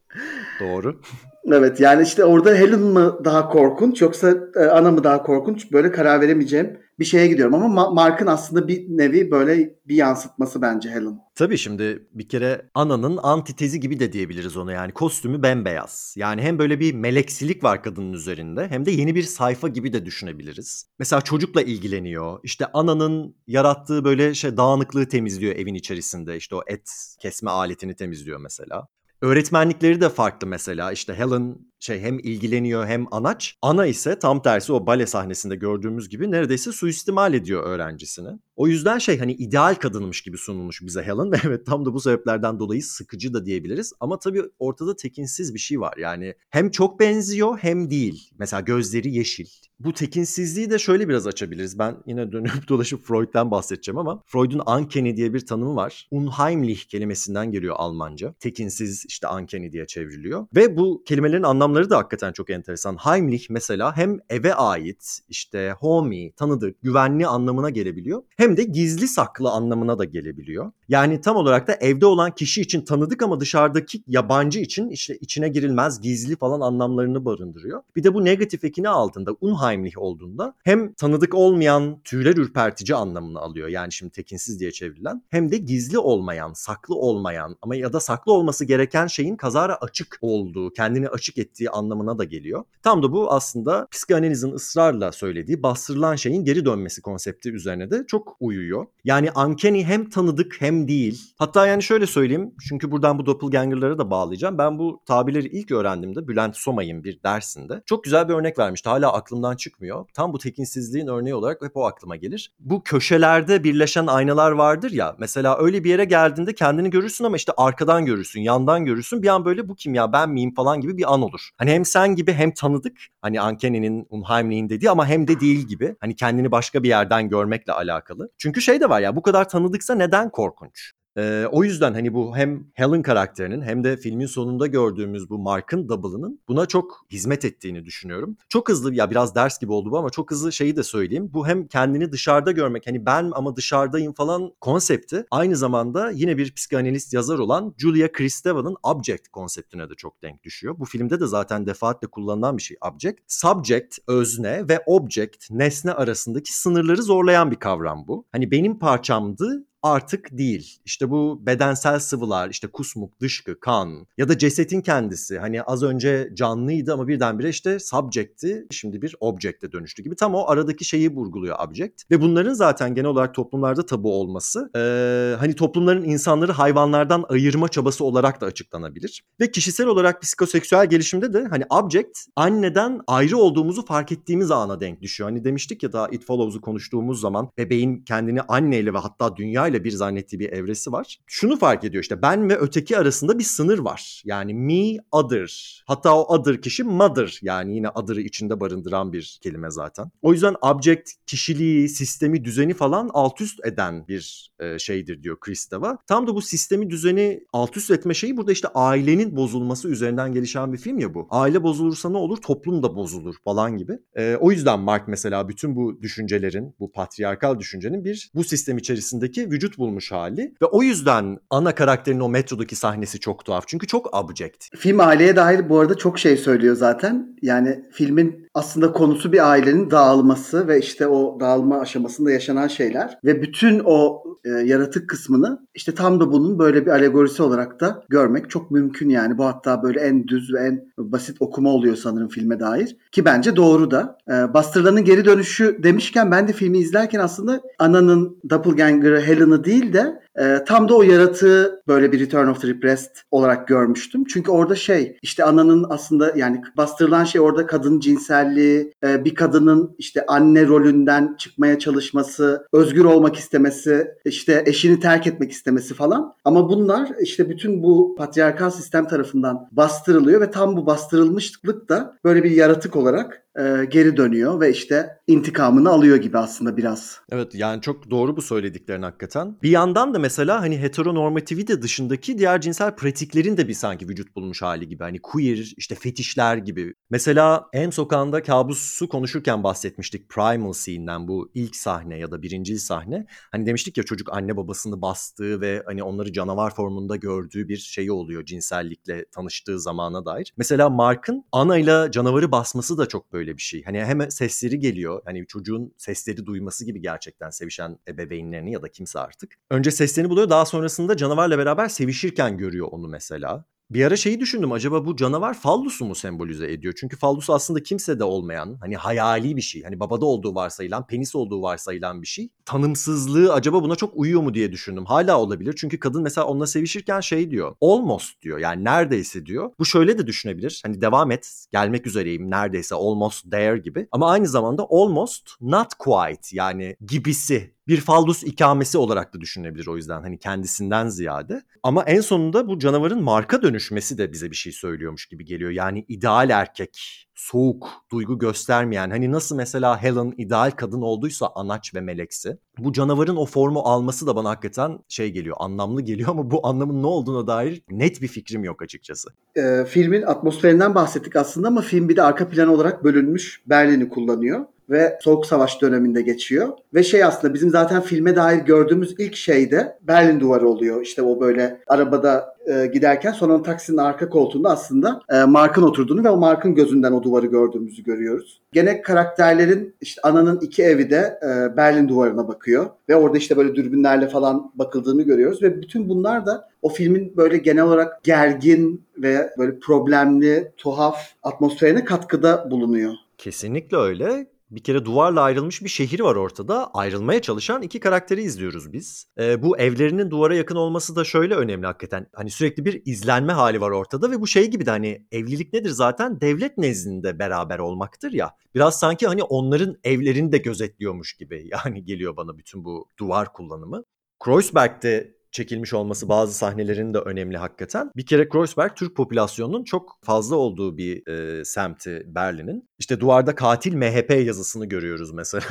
Doğru. Evet yani işte orada Helen mı daha korkunç yoksa e, Ana mı daha korkunç böyle karar veremeyeceğim bir şeye gidiyorum. Ama Ma- Mark'ın aslında bir nevi böyle bir yansıtması bence Helen. Tabii şimdi bir kere Ana'nın antitezi gibi de diyebiliriz ona yani kostümü bembeyaz. Yani hem böyle bir meleksilik var kadının üzerinde hem de yeni bir sayfa gibi de düşünebiliriz. Mesela çocukla ilgileniyor. İşte Ana'nın yarattığı böyle şey dağınıklığı temizliyor evin içerisinde. İşte o et kesme aletini temizliyor mesela. Öğretmenlikleri de farklı mesela. İşte Helen şey hem ilgileniyor hem anaç. Ana ise tam tersi o bale sahnesinde gördüğümüz gibi neredeyse suistimal ediyor öğrencisini. O yüzden şey hani ideal kadınmış gibi sunulmuş bize Helen. Evet tam da bu sebeplerden dolayı sıkıcı da diyebiliriz. Ama tabii ortada tekinsiz bir şey var. Yani hem çok benziyor hem değil. Mesela gözleri yeşil. Bu tekinsizliği de şöyle biraz açabiliriz. Ben yine dönüp dolaşıp Freud'den bahsedeceğim ama Freud'un uncanny diye bir tanımı var. Unheimlich kelimesinden geliyor Almanca. Tekinsiz işte uncanny diye çevriliyor. Ve bu kelimelerin anlamları da hakikaten çok enteresan. Heimlich mesela hem eve ait işte homey, tanıdık, güvenli anlamına gelebiliyor. Hem de gizli saklı anlamına da gelebiliyor. Yani tam olarak da evde olan kişi için tanıdık ama dışarıdaki yabancı için işte içine girilmez gizli falan anlamlarını barındırıyor. Bir de bu negatif ekini altında unheimlich olduğunda hem tanıdık olmayan tüyler ürpertici anlamını alıyor. Yani şimdi tekinsiz diye çevrilen hem de gizli olmayan, saklı olmayan ama ya da saklı olması gereken şeyin kazara açık olduğu, kendini açık ettiği anlamına da geliyor. Tam da bu aslında psikanalizin ısrarla söylediği bastırılan şeyin geri dönmesi konsepti üzerine de çok uyuyor. Yani uncanny hem tanıdık hem değil. Hatta yani şöyle söyleyeyim çünkü buradan bu doppelganger'lara da bağlayacağım. Ben bu tabirleri ilk öğrendiğimde Bülent Somay'ın bir dersinde çok güzel bir örnek vermişti. Hala aklımdan çıkmıyor. Tam bu tekinsizliğin örneği olarak hep o aklıma gelir. Bu köşelerde birleşen aynalar vardır ya. Mesela öyle bir yere geldiğinde kendini görürsün ama işte arkadan görürsün, yandan görürsün. Bir an böyle bu kim ya ben miyim falan gibi bir an olur. Hani hem sen gibi hem tanıdık. Hani Uncanny'nin, Unheimlich'in dediği ama hem de değil gibi. Hani kendini başka bir yerden görmekle alakalı. Çünkü şey de var ya bu kadar tanıdıksa neden korkunç? Ee, o yüzden hani bu hem Helen karakterinin hem de filmin sonunda gördüğümüz bu Mark'ın double'ının buna çok hizmet ettiğini düşünüyorum. Çok hızlı ya biraz ders gibi oldu bu ama çok hızlı şeyi de söyleyeyim. Bu hem kendini dışarıda görmek hani ben ama dışarıdayım falan konsepti aynı zamanda yine bir psikanalist yazar olan Julia Kristeva'nın object konseptine de çok denk düşüyor. Bu filmde de zaten defaatle kullanılan bir şey object. Subject özne ve object nesne arasındaki sınırları zorlayan bir kavram bu. Hani benim parçamdı artık değil. İşte bu bedensel sıvılar, işte kusmuk, dışkı, kan ya da cesetin kendisi. Hani az önce canlıydı ama birdenbire işte subject'i şimdi bir object'e dönüştü gibi. Tam o aradaki şeyi vurguluyor object. Ve bunların zaten genel olarak toplumlarda tabu olması ee, hani toplumların insanları hayvanlardan ayırma çabası olarak da açıklanabilir. Ve kişisel olarak psikoseksüel gelişimde de hani object anneden ayrı olduğumuzu fark ettiğimiz ana denk düşüyor. Hani demiştik ya da It Follows'u konuştuğumuz zaman bebeğin kendini anneyle ve hatta dünya ile bir zannettiği bir evresi var. Şunu fark ediyor işte ben ve öteki arasında bir sınır var. Yani me, other. Hatta o other kişi mother yani yine other'ı içinde barındıran bir kelime zaten. O yüzden object kişiliği, sistemi, düzeni falan alt üst eden bir e, şeydir diyor Kristeva. Tam da bu sistemi, düzeni alt üst etme şeyi burada işte ailenin bozulması üzerinden gelişen bir film ya bu. Aile bozulursa ne olur? Toplum da bozulur falan gibi. E, o yüzden Mark mesela bütün bu düşüncelerin, bu patriarkal düşüncenin bir bu sistem içerisindeki vücut bulmuş hali ve o yüzden ana karakterin o metrodaki sahnesi çok tuhaf. Çünkü çok object. Film aileye dair bu arada çok şey söylüyor zaten. Yani filmin aslında konusu bir ailenin dağılması ve işte o dağılma aşamasında yaşanan şeyler ve bütün o e, yaratık kısmını işte tam da bunun böyle bir alegorisi olarak da görmek çok mümkün yani. Bu hatta böyle en düz ve en basit okuma oluyor sanırım filme dair. Ki bence doğru da. E, Bastırlan'ın geri dönüşü demişken ben de filmi izlerken aslında ananın doppelganger'ı Helen'ı değil de e, tam da o yaratığı böyle bir Return of the Repressed olarak görmüştüm. Çünkü orada şey işte ananın aslında yani bastırılan şey orada kadın cinselliği, e, bir kadının işte anne rolünden çıkmaya çalışması, özgür olmak istemesi, işte eşini terk etmek istemesi falan. Ama bunlar işte bütün bu patriarkal sistem tarafından bastırılıyor ve tam bu bastırılmışlık da böyle bir yaratık olarak e, geri dönüyor ve işte intikamını alıyor gibi aslında biraz. Evet yani çok doğru bu söylediklerin hakikaten. Bir yandan da mesela hani heteronormativite dışındaki diğer cinsel pratiklerin de bir sanki vücut bulmuş hali gibi. Hani queer, işte fetişler gibi. Mesela En Sokağında Kabusu konuşurken bahsetmiştik Primal Scene'den bu ilk sahne ya da birinci sahne. Hani demiştik ya çocuk anne babasını bastığı ve hani onları canavar formunda gördüğü bir şeyi oluyor cinsellikle tanıştığı zamana dair. Mesela Mark'ın Ana ile canavarı basması da çok böyle bir şey. Hani hemen sesleri geliyor. Hani çocuğun sesleri duyması gibi gerçekten sevişen ebeveynlerini ya da kimse artık. Önce seslerini buluyor daha sonrasında canavarla beraber sevişirken görüyor onu mesela. Bir ara şeyi düşündüm acaba bu canavar fallusu mu sembolize ediyor? Çünkü fallus aslında kimsede olmayan hani hayali bir şey. Hani babada olduğu varsayılan, penis olduğu varsayılan bir şey. Tanımsızlığı acaba buna çok uyuyor mu diye düşündüm. Hala olabilir. Çünkü kadın mesela onunla sevişirken şey diyor. Almost diyor. Yani neredeyse diyor. Bu şöyle de düşünebilir. Hani devam et. Gelmek üzereyim. Neredeyse almost there gibi. Ama aynı zamanda almost not quite yani gibisi bir fallus ikamesi olarak da düşünülebilir o yüzden hani kendisinden ziyade. Ama en sonunda bu canavarın marka dönüşmesi de bize bir şey söylüyormuş gibi geliyor. Yani ideal erkek, soğuk, duygu göstermeyen hani nasıl mesela Helen ideal kadın olduysa anaç ve meleksi. Bu canavarın o formu alması da bana hakikaten şey geliyor, anlamlı geliyor ama bu anlamın ne olduğuna dair net bir fikrim yok açıkçası. Ee, filmin atmosferinden bahsettik aslında ama film bir de arka plan olarak bölünmüş Berlin'i kullanıyor ve Soğuk Savaş döneminde geçiyor. Ve şey aslında bizim zaten filme dair gördüğümüz ilk şey de Berlin Duvarı oluyor. İşte o böyle arabada e, giderken sonra taksinin arka koltuğunda aslında e, Mark'ın oturduğunu ve o Mark'ın gözünden o duvarı gördüğümüzü görüyoruz. Gene karakterlerin işte ananın iki evi de e, Berlin Duvarı'na bakıyor ve orada işte böyle dürbünlerle falan bakıldığını görüyoruz ve bütün bunlar da o filmin böyle genel olarak gergin ve böyle problemli, tuhaf atmosferine katkıda bulunuyor. Kesinlikle öyle bir kere duvarla ayrılmış bir şehir var ortada. Ayrılmaya çalışan iki karakteri izliyoruz biz. E, bu evlerinin duvara yakın olması da şöyle önemli hakikaten. Hani sürekli bir izlenme hali var ortada ve bu şey gibi de hani evlilik nedir zaten? Devlet nezdinde beraber olmaktır ya. Biraz sanki hani onların evlerini de gözetliyormuş gibi yani geliyor bana bütün bu duvar kullanımı. Kreuzberg'de çekilmiş olması bazı sahnelerin de önemli hakikaten. Bir kere Kreuzberg Türk popülasyonunun çok fazla olduğu bir e, semti Berlin'in. İşte duvarda katil MHP yazısını görüyoruz mesela.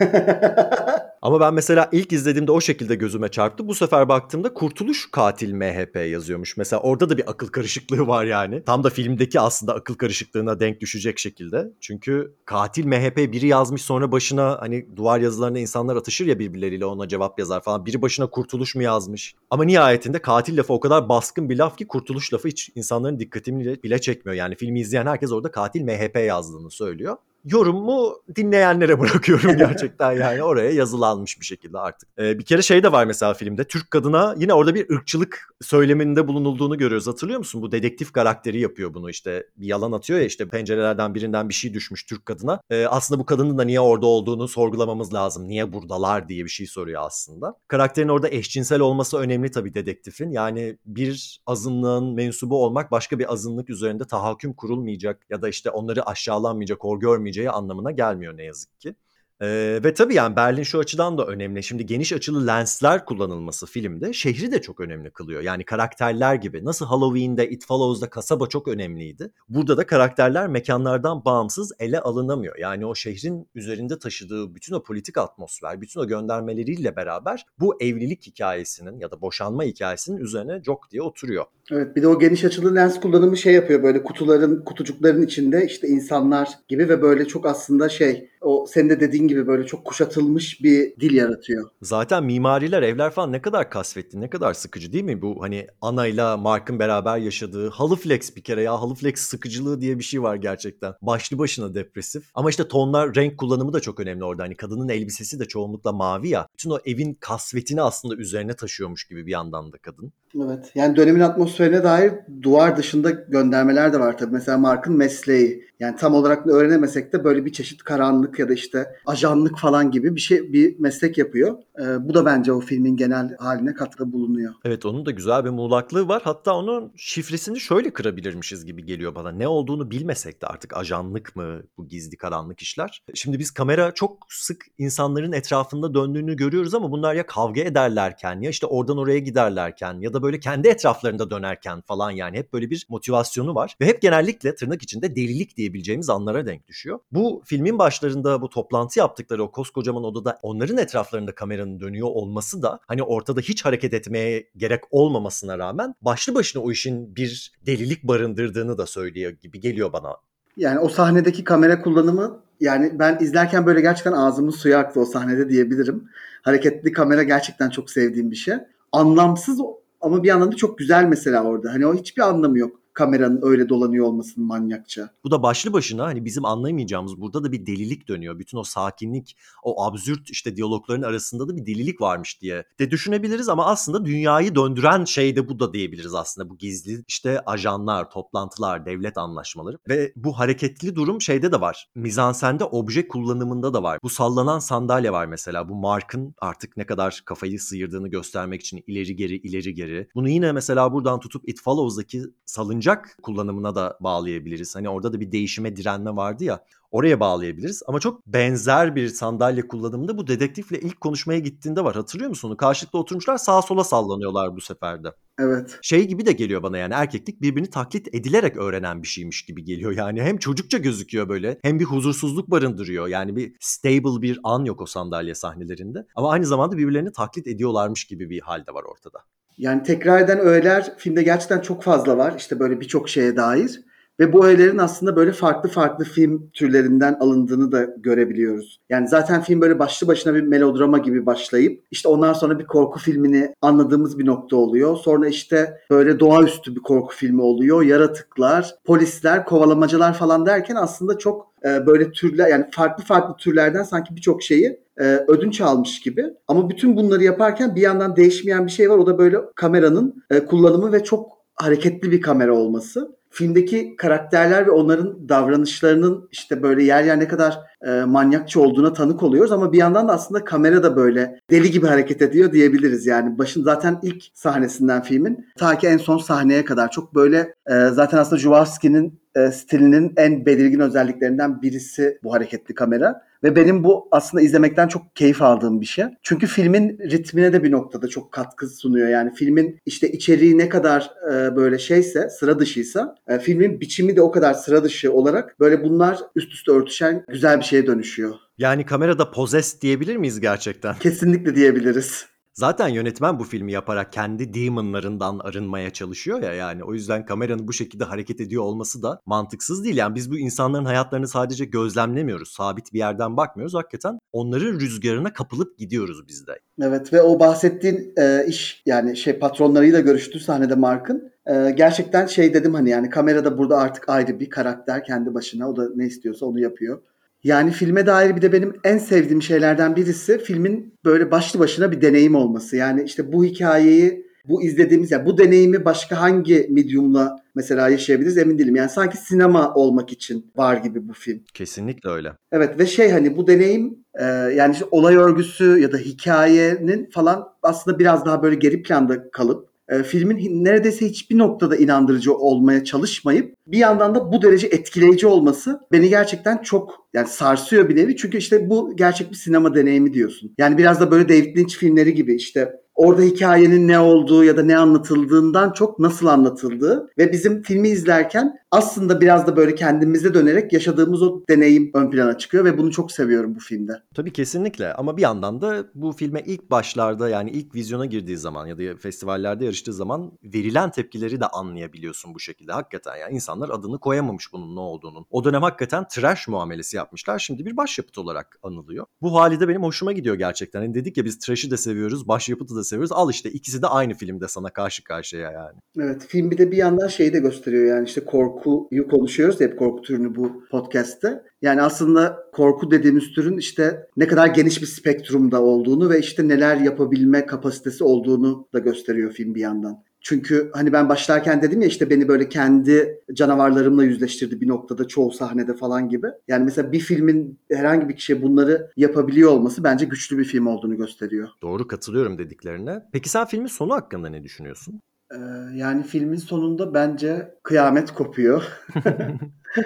Ama ben mesela ilk izlediğimde o şekilde gözüme çarptı. Bu sefer baktığımda Kurtuluş Katil MHP yazıyormuş. Mesela orada da bir akıl karışıklığı var yani. Tam da filmdeki aslında akıl karışıklığına denk düşecek şekilde. Çünkü Katil MHP biri yazmış sonra başına hani duvar yazılarına insanlar atışır ya birbirleriyle ona cevap yazar falan. Biri başına Kurtuluş mu yazmış? Ama nihayetinde katil lafı o kadar baskın bir laf ki Kurtuluş lafı hiç insanların dikkatini bile çekmiyor. Yani filmi izleyen herkes orada Katil MHP yazdığını söylüyor yorumumu dinleyenlere bırakıyorum gerçekten yani oraya yazılanmış bir şekilde artık. Ee, bir kere şey de var mesela filmde Türk kadına yine orada bir ırkçılık söyleminde bulunulduğunu görüyoruz. Hatırlıyor musun? Bu dedektif karakteri yapıyor bunu işte bir yalan atıyor ya işte pencerelerden birinden bir şey düşmüş Türk kadına. Ee, aslında bu kadının da niye orada olduğunu sorgulamamız lazım. Niye buradalar diye bir şey soruyor aslında. Karakterin orada eşcinsel olması önemli tabii dedektifin. Yani bir azınlığın mensubu olmak başka bir azınlık üzerinde tahakküm kurulmayacak ya da işte onları aşağılanmayacak, hor görmeyecek olabileceği anlamına gelmiyor ne yazık ki. Ee, ve tabii yani Berlin şu açıdan da önemli. Şimdi geniş açılı lensler kullanılması filmde şehri de çok önemli kılıyor. Yani karakterler gibi nasıl Halloween'de, It Follows'da kasaba çok önemliydi. Burada da karakterler mekanlardan bağımsız ele alınamıyor. Yani o şehrin üzerinde taşıdığı bütün o politik atmosfer, bütün o göndermeleriyle beraber bu evlilik hikayesinin ya da boşanma hikayesinin üzerine çok diye oturuyor. Evet bir de o geniş açılı lens kullanımı şey yapıyor böyle kutuların kutucukların içinde işte insanlar gibi ve böyle çok aslında şey o senin de dediğin gibi böyle çok kuşatılmış bir dil yaratıyor. Zaten mimariler, evler falan ne kadar kasvetli, ne kadar sıkıcı değil mi? Bu hani Ana'yla Mark'ın beraber yaşadığı Halıflex bir kere ya. Halıflex sıkıcılığı diye bir şey var gerçekten. Başlı başına depresif. Ama işte tonlar, renk kullanımı da çok önemli orada. Hani kadının elbisesi de çoğunlukla mavi ya. Bütün o evin kasvetini aslında üzerine taşıyormuş gibi bir yandan da kadın. Evet. Yani dönemin atmosferine dair duvar dışında göndermeler de var tabii. Mesela Mark'ın mesleği. Yani tam olarak öğrenemesek de böyle bir çeşit karanlık ya da işte ajanlık falan gibi bir şey bir meslek yapıyor. Ee, bu da bence o filmin genel haline katkıda bulunuyor. Evet onun da güzel bir muğlaklığı var. Hatta onun şifresini şöyle kırabilirmişiz gibi geliyor bana. Ne olduğunu bilmesek de artık ajanlık mı bu gizli karanlık işler. Şimdi biz kamera çok sık insanların etrafında döndüğünü görüyoruz ama bunlar ya kavga ederlerken ya işte oradan oraya giderlerken ya da böyle kendi etraflarında dönerken falan yani hep böyle bir motivasyonu var. Ve hep genellikle tırnak içinde delilik diyebileceğimiz anlara denk düşüyor. Bu filmin başlarında bu toplantı yaptıkları o koskocaman odada onların etraflarında kameranın dönüyor olması da hani ortada hiç hareket etmeye gerek olmamasına rağmen başlı başına o işin bir delilik barındırdığını da söylüyor gibi geliyor bana. Yani o sahnedeki kamera kullanımı yani ben izlerken böyle gerçekten ağzımın suyu aktı o sahnede diyebilirim. Hareketli kamera gerçekten çok sevdiğim bir şey. Anlamsız ama bir yandan da çok güzel mesela orada. Hani o hiçbir anlamı yok kameranın öyle dolanıyor olmasının manyakça. Bu da başlı başına hani bizim anlayamayacağımız burada da bir delilik dönüyor. Bütün o sakinlik, o absürt işte diyalogların arasında da bir delilik varmış diye de düşünebiliriz ama aslında dünyayı döndüren şey de bu da diyebiliriz aslında. Bu gizli işte ajanlar, toplantılar, devlet anlaşmaları ve bu hareketli durum şeyde de var. Mizansende obje kullanımında da var. Bu sallanan sandalye var mesela. Bu Mark'ın artık ne kadar kafayı sıyırdığını göstermek için ileri geri ileri geri. Bunu yine mesela buradan tutup It Follows'daki salınca salıncak kullanımına da bağlayabiliriz. Hani orada da bir değişime direnme vardı ya. Oraya bağlayabiliriz. Ama çok benzer bir sandalye kullanımında bu dedektifle ilk konuşmaya gittiğinde var. Hatırlıyor musun? Karşılıklı oturmuşlar sağa sola sallanıyorlar bu seferde. Evet. Şey gibi de geliyor bana yani erkeklik birbirini taklit edilerek öğrenen bir şeymiş gibi geliyor. Yani hem çocukça gözüküyor böyle hem bir huzursuzluk barındırıyor. Yani bir stable bir an yok o sandalye sahnelerinde. Ama aynı zamanda birbirlerini taklit ediyorlarmış gibi bir halde var ortada. Yani tekrar eden öğeler filmde gerçekten çok fazla var. İşte böyle birçok şeye dair. Ve bu öğelerin aslında böyle farklı farklı film türlerinden alındığını da görebiliyoruz. Yani zaten film böyle başlı başına bir melodrama gibi başlayıp işte ondan sonra bir korku filmini anladığımız bir nokta oluyor. Sonra işte böyle doğaüstü bir korku filmi oluyor. Yaratıklar, polisler, kovalamacalar falan derken aslında çok e, böyle türler yani farklı farklı türlerden sanki birçok şeyi e, ödünç almış gibi. Ama bütün bunları yaparken bir yandan değişmeyen bir şey var. O da böyle kameranın e, kullanımı ve çok hareketli bir kamera olması filmdeki karakterler ve onların davranışlarının işte böyle yer yer ne kadar e, manyakça olduğuna tanık oluyoruz ama bir yandan da aslında kamera da böyle deli gibi hareket ediyor diyebiliriz. Yani başın zaten ilk sahnesinden filmin ta ki en son sahneye kadar çok böyle e, zaten aslında Juvavski'nin e, stilinin en belirgin özelliklerinden birisi bu hareketli kamera. Ve benim bu aslında izlemekten çok keyif aldığım bir şey. Çünkü filmin ritmine de bir noktada çok katkı sunuyor. Yani filmin işte içeriği ne kadar e, böyle şeyse, sıra dışıysa, e, filmin biçimi de o kadar sıra dışı olarak böyle bunlar üst üste örtüşen güzel bir şeye dönüşüyor. Yani kamerada pozes diyebilir miyiz gerçekten? Kesinlikle diyebiliriz. Zaten yönetmen bu filmi yaparak kendi demonlarından arınmaya çalışıyor ya yani. O yüzden kameranın bu şekilde hareket ediyor olması da mantıksız değil. Yani biz bu insanların hayatlarını sadece gözlemlemiyoruz. Sabit bir yerden bakmıyoruz. Hakikaten onların rüzgarına kapılıp gidiyoruz biz de. Evet ve o bahsettiğin e, iş yani şey patronlarıyla görüştüğü sahnede Mark'ın e, gerçekten şey dedim hani yani kamerada burada artık ayrı bir karakter kendi başına. O da ne istiyorsa onu yapıyor. Yani filme dair bir de benim en sevdiğim şeylerden birisi filmin böyle başlı başına bir deneyim olması. Yani işte bu hikayeyi bu izlediğimiz yani bu deneyimi başka hangi medyumla mesela yaşayabiliriz emin değilim. Yani sanki sinema olmak için var gibi bu film. Kesinlikle öyle. Evet ve şey hani bu deneyim e, yani işte olay örgüsü ya da hikayenin falan aslında biraz daha böyle geri planda kalıp e, filmin neredeyse hiçbir noktada inandırıcı olmaya çalışmayıp bir yandan da bu derece etkileyici olması beni gerçekten çok Yani sarsıyor bir nevi çünkü işte bu gerçek bir sinema deneyimi diyorsun. Yani biraz da böyle David Lynch filmleri gibi işte orada hikayenin ne olduğu ya da ne anlatıldığından çok nasıl anlatıldığı ve bizim filmi izlerken aslında biraz da böyle kendimize dönerek yaşadığımız o deneyim ön plana çıkıyor ve bunu çok seviyorum bu filmde. Tabii kesinlikle ama bir yandan da bu filme ilk başlarda yani ilk vizyona girdiği zaman ya da festivallerde yarıştığı zaman verilen tepkileri de anlayabiliyorsun bu şekilde. Hakikaten yani insanlar adını koyamamış bunun ne olduğunun. O dönem hakikaten trash muamelesi yapmışlar. Şimdi bir başyapıt olarak anılıyor. Bu hali de benim hoşuma gidiyor gerçekten. Hani dedik ya biz trash'i de seviyoruz, başyapıtı da seviyoruz. Al işte ikisi de aynı filmde sana karşı karşıya yani. Evet film bir de bir yandan şeyi de gösteriyor yani işte korkuyu konuşuyoruz hep korku türünü bu podcast'te. Yani aslında korku dediğimiz türün işte ne kadar geniş bir spektrumda olduğunu ve işte neler yapabilme kapasitesi olduğunu da gösteriyor film bir yandan. Çünkü hani ben başlarken dedim ya işte beni böyle kendi canavarlarımla yüzleştirdi bir noktada çoğu sahnede falan gibi. Yani mesela bir filmin herhangi bir kişiye bunları yapabiliyor olması bence güçlü bir film olduğunu gösteriyor. Doğru katılıyorum dediklerine. Peki sen filmin sonu hakkında ne düşünüyorsun? Ee, yani filmin sonunda bence kıyamet kopuyor.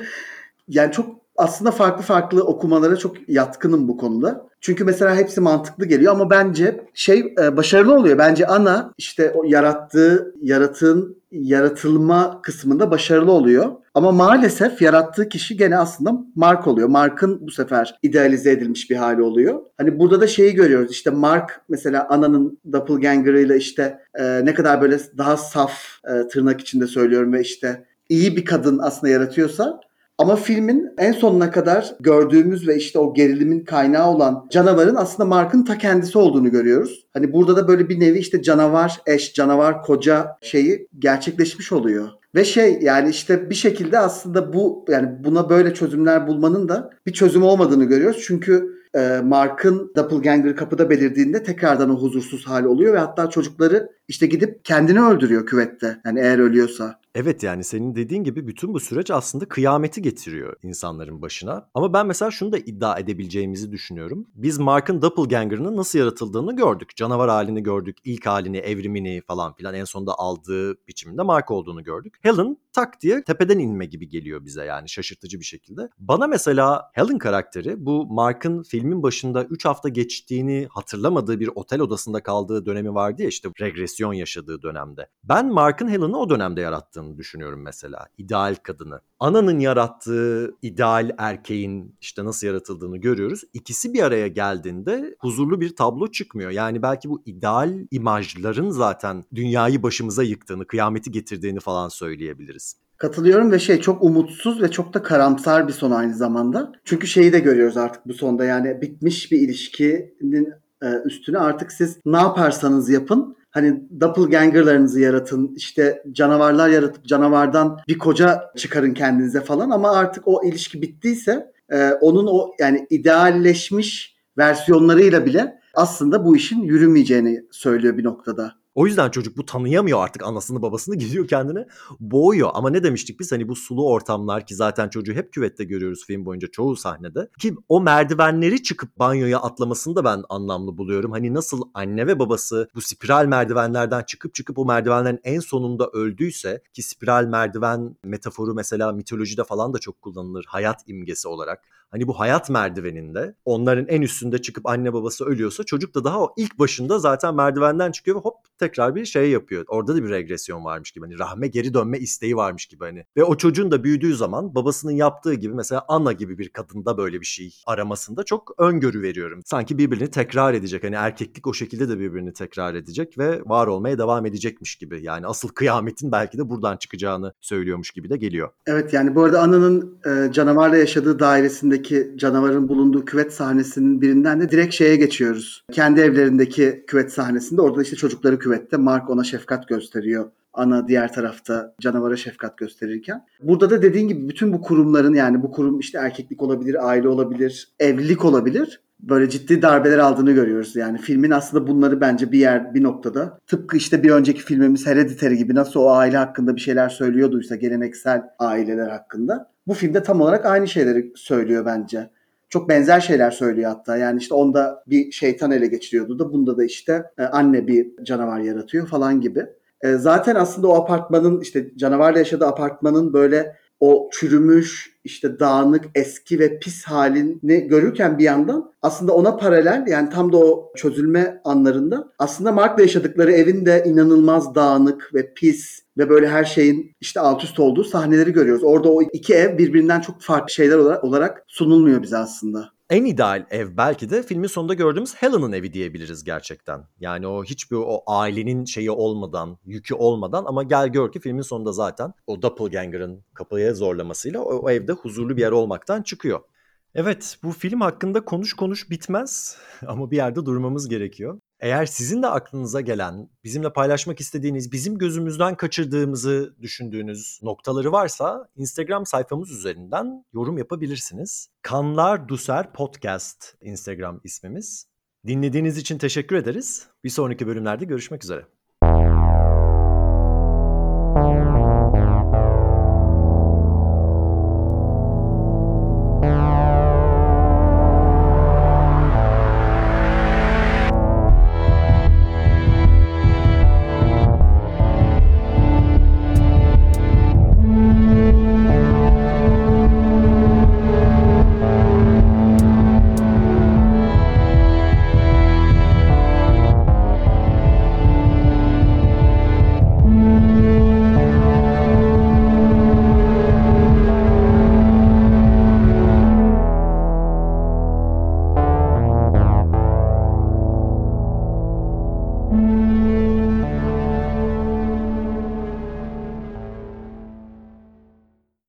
yani çok aslında farklı farklı okumalara çok yatkınım bu konuda. Çünkü mesela hepsi mantıklı geliyor ama bence şey e, başarılı oluyor. Bence ana işte o yarattığı yaratığın yaratılma kısmında başarılı oluyor. Ama maalesef yarattığı kişi gene aslında Mark oluyor. Mark'ın bu sefer idealize edilmiş bir hali oluyor. Hani burada da şeyi görüyoruz. İşte Mark mesela ananın doppelganger'ıyla işte e, ne kadar böyle daha saf e, tırnak içinde söylüyorum ve işte iyi bir kadın aslında yaratıyorsa ama filmin en sonuna kadar gördüğümüz ve işte o gerilimin kaynağı olan canavarın aslında Mark'ın ta kendisi olduğunu görüyoruz. Hani burada da böyle bir nevi işte canavar eş, canavar koca şeyi gerçekleşmiş oluyor. Ve şey yani işte bir şekilde aslında bu yani buna böyle çözümler bulmanın da bir çözüm olmadığını görüyoruz. Çünkü e, Mark'ın doppelganger kapıda belirdiğinde tekrardan o huzursuz hali oluyor ve hatta çocukları işte gidip kendini öldürüyor küvette. Yani eğer ölüyorsa. Evet yani senin dediğin gibi bütün bu süreç aslında kıyameti getiriyor insanların başına. Ama ben mesela şunu da iddia edebileceğimizi düşünüyorum. Biz Mark'ın Doppelganger'ının nasıl yaratıldığını gördük. Canavar halini gördük, ilk halini, evrimini falan filan en sonunda aldığı biçimde Mark olduğunu gördük. Helen tak diye tepeden inme gibi geliyor bize yani şaşırtıcı bir şekilde. Bana mesela Helen karakteri bu Mark'ın filmin başında 3 hafta geçtiğini hatırlamadığı bir otel odasında kaldığı dönemi vardı ya işte regresyon yaşadığı dönemde. Ben Mark'ın Helen'ı o dönemde yarattığını düşünüyorum mesela. İdeal kadını. Ananın yarattığı ideal erkeğin işte nasıl yaratıldığını görüyoruz. İkisi bir araya geldiğinde huzurlu bir tablo çıkmıyor. Yani belki bu ideal imajların zaten dünyayı başımıza yıktığını, kıyameti getirdiğini falan söyleyebiliriz. Katılıyorum ve şey çok umutsuz ve çok da karamsar bir son aynı zamanda. Çünkü şeyi de görüyoruz artık bu sonda yani bitmiş bir ilişkinin üstüne artık siz ne yaparsanız yapın hani doppelgangerlarınızı yaratın işte canavarlar yaratıp canavardan bir koca çıkarın kendinize falan ama artık o ilişki bittiyse e, onun o yani idealleşmiş versiyonlarıyla bile aslında bu işin yürümeyeceğini söylüyor bir noktada. O yüzden çocuk bu tanıyamıyor artık anasını babasını gidiyor kendini boğuyor. Ama ne demiştik biz hani bu sulu ortamlar ki zaten çocuğu hep küvette görüyoruz film boyunca çoğu sahnede. Ki o merdivenleri çıkıp banyoya atlamasını da ben anlamlı buluyorum. Hani nasıl anne ve babası bu spiral merdivenlerden çıkıp çıkıp o merdivenlerin en sonunda öldüyse ki spiral merdiven metaforu mesela mitolojide falan da çok kullanılır hayat imgesi olarak. Hani bu hayat merdiveninde onların en üstünde çıkıp anne babası ölüyorsa çocuk da daha o ilk başında zaten merdivenden çıkıyor ve hop tekrar bir şey yapıyor. Orada da bir regresyon varmış gibi. Hani rahme geri dönme isteği varmış gibi hani. Ve o çocuğun da büyüdüğü zaman babasının yaptığı gibi mesela Anna gibi bir kadında böyle bir şey aramasında çok öngörü veriyorum. Sanki birbirini tekrar edecek. Hani erkeklik o şekilde de birbirini tekrar edecek ve var olmaya devam edecekmiş gibi. Yani asıl kıyametin belki de buradan çıkacağını söylüyormuş gibi de geliyor. Evet yani bu arada Anna'nın canavarla yaşadığı dairesindeki canavarın bulunduğu küvet sahnesinin birinden de direkt şeye geçiyoruz. Kendi evlerindeki küvet sahnesinde orada işte çocukları küvet küvette Mark ona şefkat gösteriyor. Ana diğer tarafta canavara şefkat gösterirken. Burada da dediğin gibi bütün bu kurumların yani bu kurum işte erkeklik olabilir, aile olabilir, evlilik olabilir. Böyle ciddi darbeler aldığını görüyoruz. Yani filmin aslında bunları bence bir yer bir noktada tıpkı işte bir önceki filmimiz Hereditary gibi nasıl o aile hakkında bir şeyler söylüyorduysa geleneksel aileler hakkında. Bu filmde tam olarak aynı şeyleri söylüyor bence çok benzer şeyler söylüyor hatta. Yani işte onda bir şeytan ele geçiriyordu da bunda da işte e, anne bir canavar yaratıyor falan gibi. E, zaten aslında o apartmanın işte canavarla yaşadığı apartmanın böyle o çürümüş, işte dağınık, eski ve pis halini görürken bir yandan aslında ona paralel yani tam da o çözülme anlarında aslında Mark'la yaşadıkları evin de inanılmaz dağınık ve pis ve böyle her şeyin işte alt üst olduğu sahneleri görüyoruz. Orada o iki ev birbirinden çok farklı şeyler olarak sunulmuyor bize aslında. En ideal ev belki de filmin sonunda gördüğümüz Helen'ın evi diyebiliriz gerçekten. Yani o hiçbir o ailenin şeyi olmadan, yükü olmadan ama gel gör ki filmin sonunda zaten o doppelganger'ın kapıya zorlamasıyla o, o evde huzurlu bir yer olmaktan çıkıyor. Evet bu film hakkında konuş konuş bitmez ama bir yerde durmamız gerekiyor. Eğer sizin de aklınıza gelen, bizimle paylaşmak istediğiniz, bizim gözümüzden kaçırdığımızı düşündüğünüz noktaları varsa Instagram sayfamız üzerinden yorum yapabilirsiniz. Kanlar Duser Podcast Instagram ismimiz. Dinlediğiniz için teşekkür ederiz. Bir sonraki bölümlerde görüşmek üzere.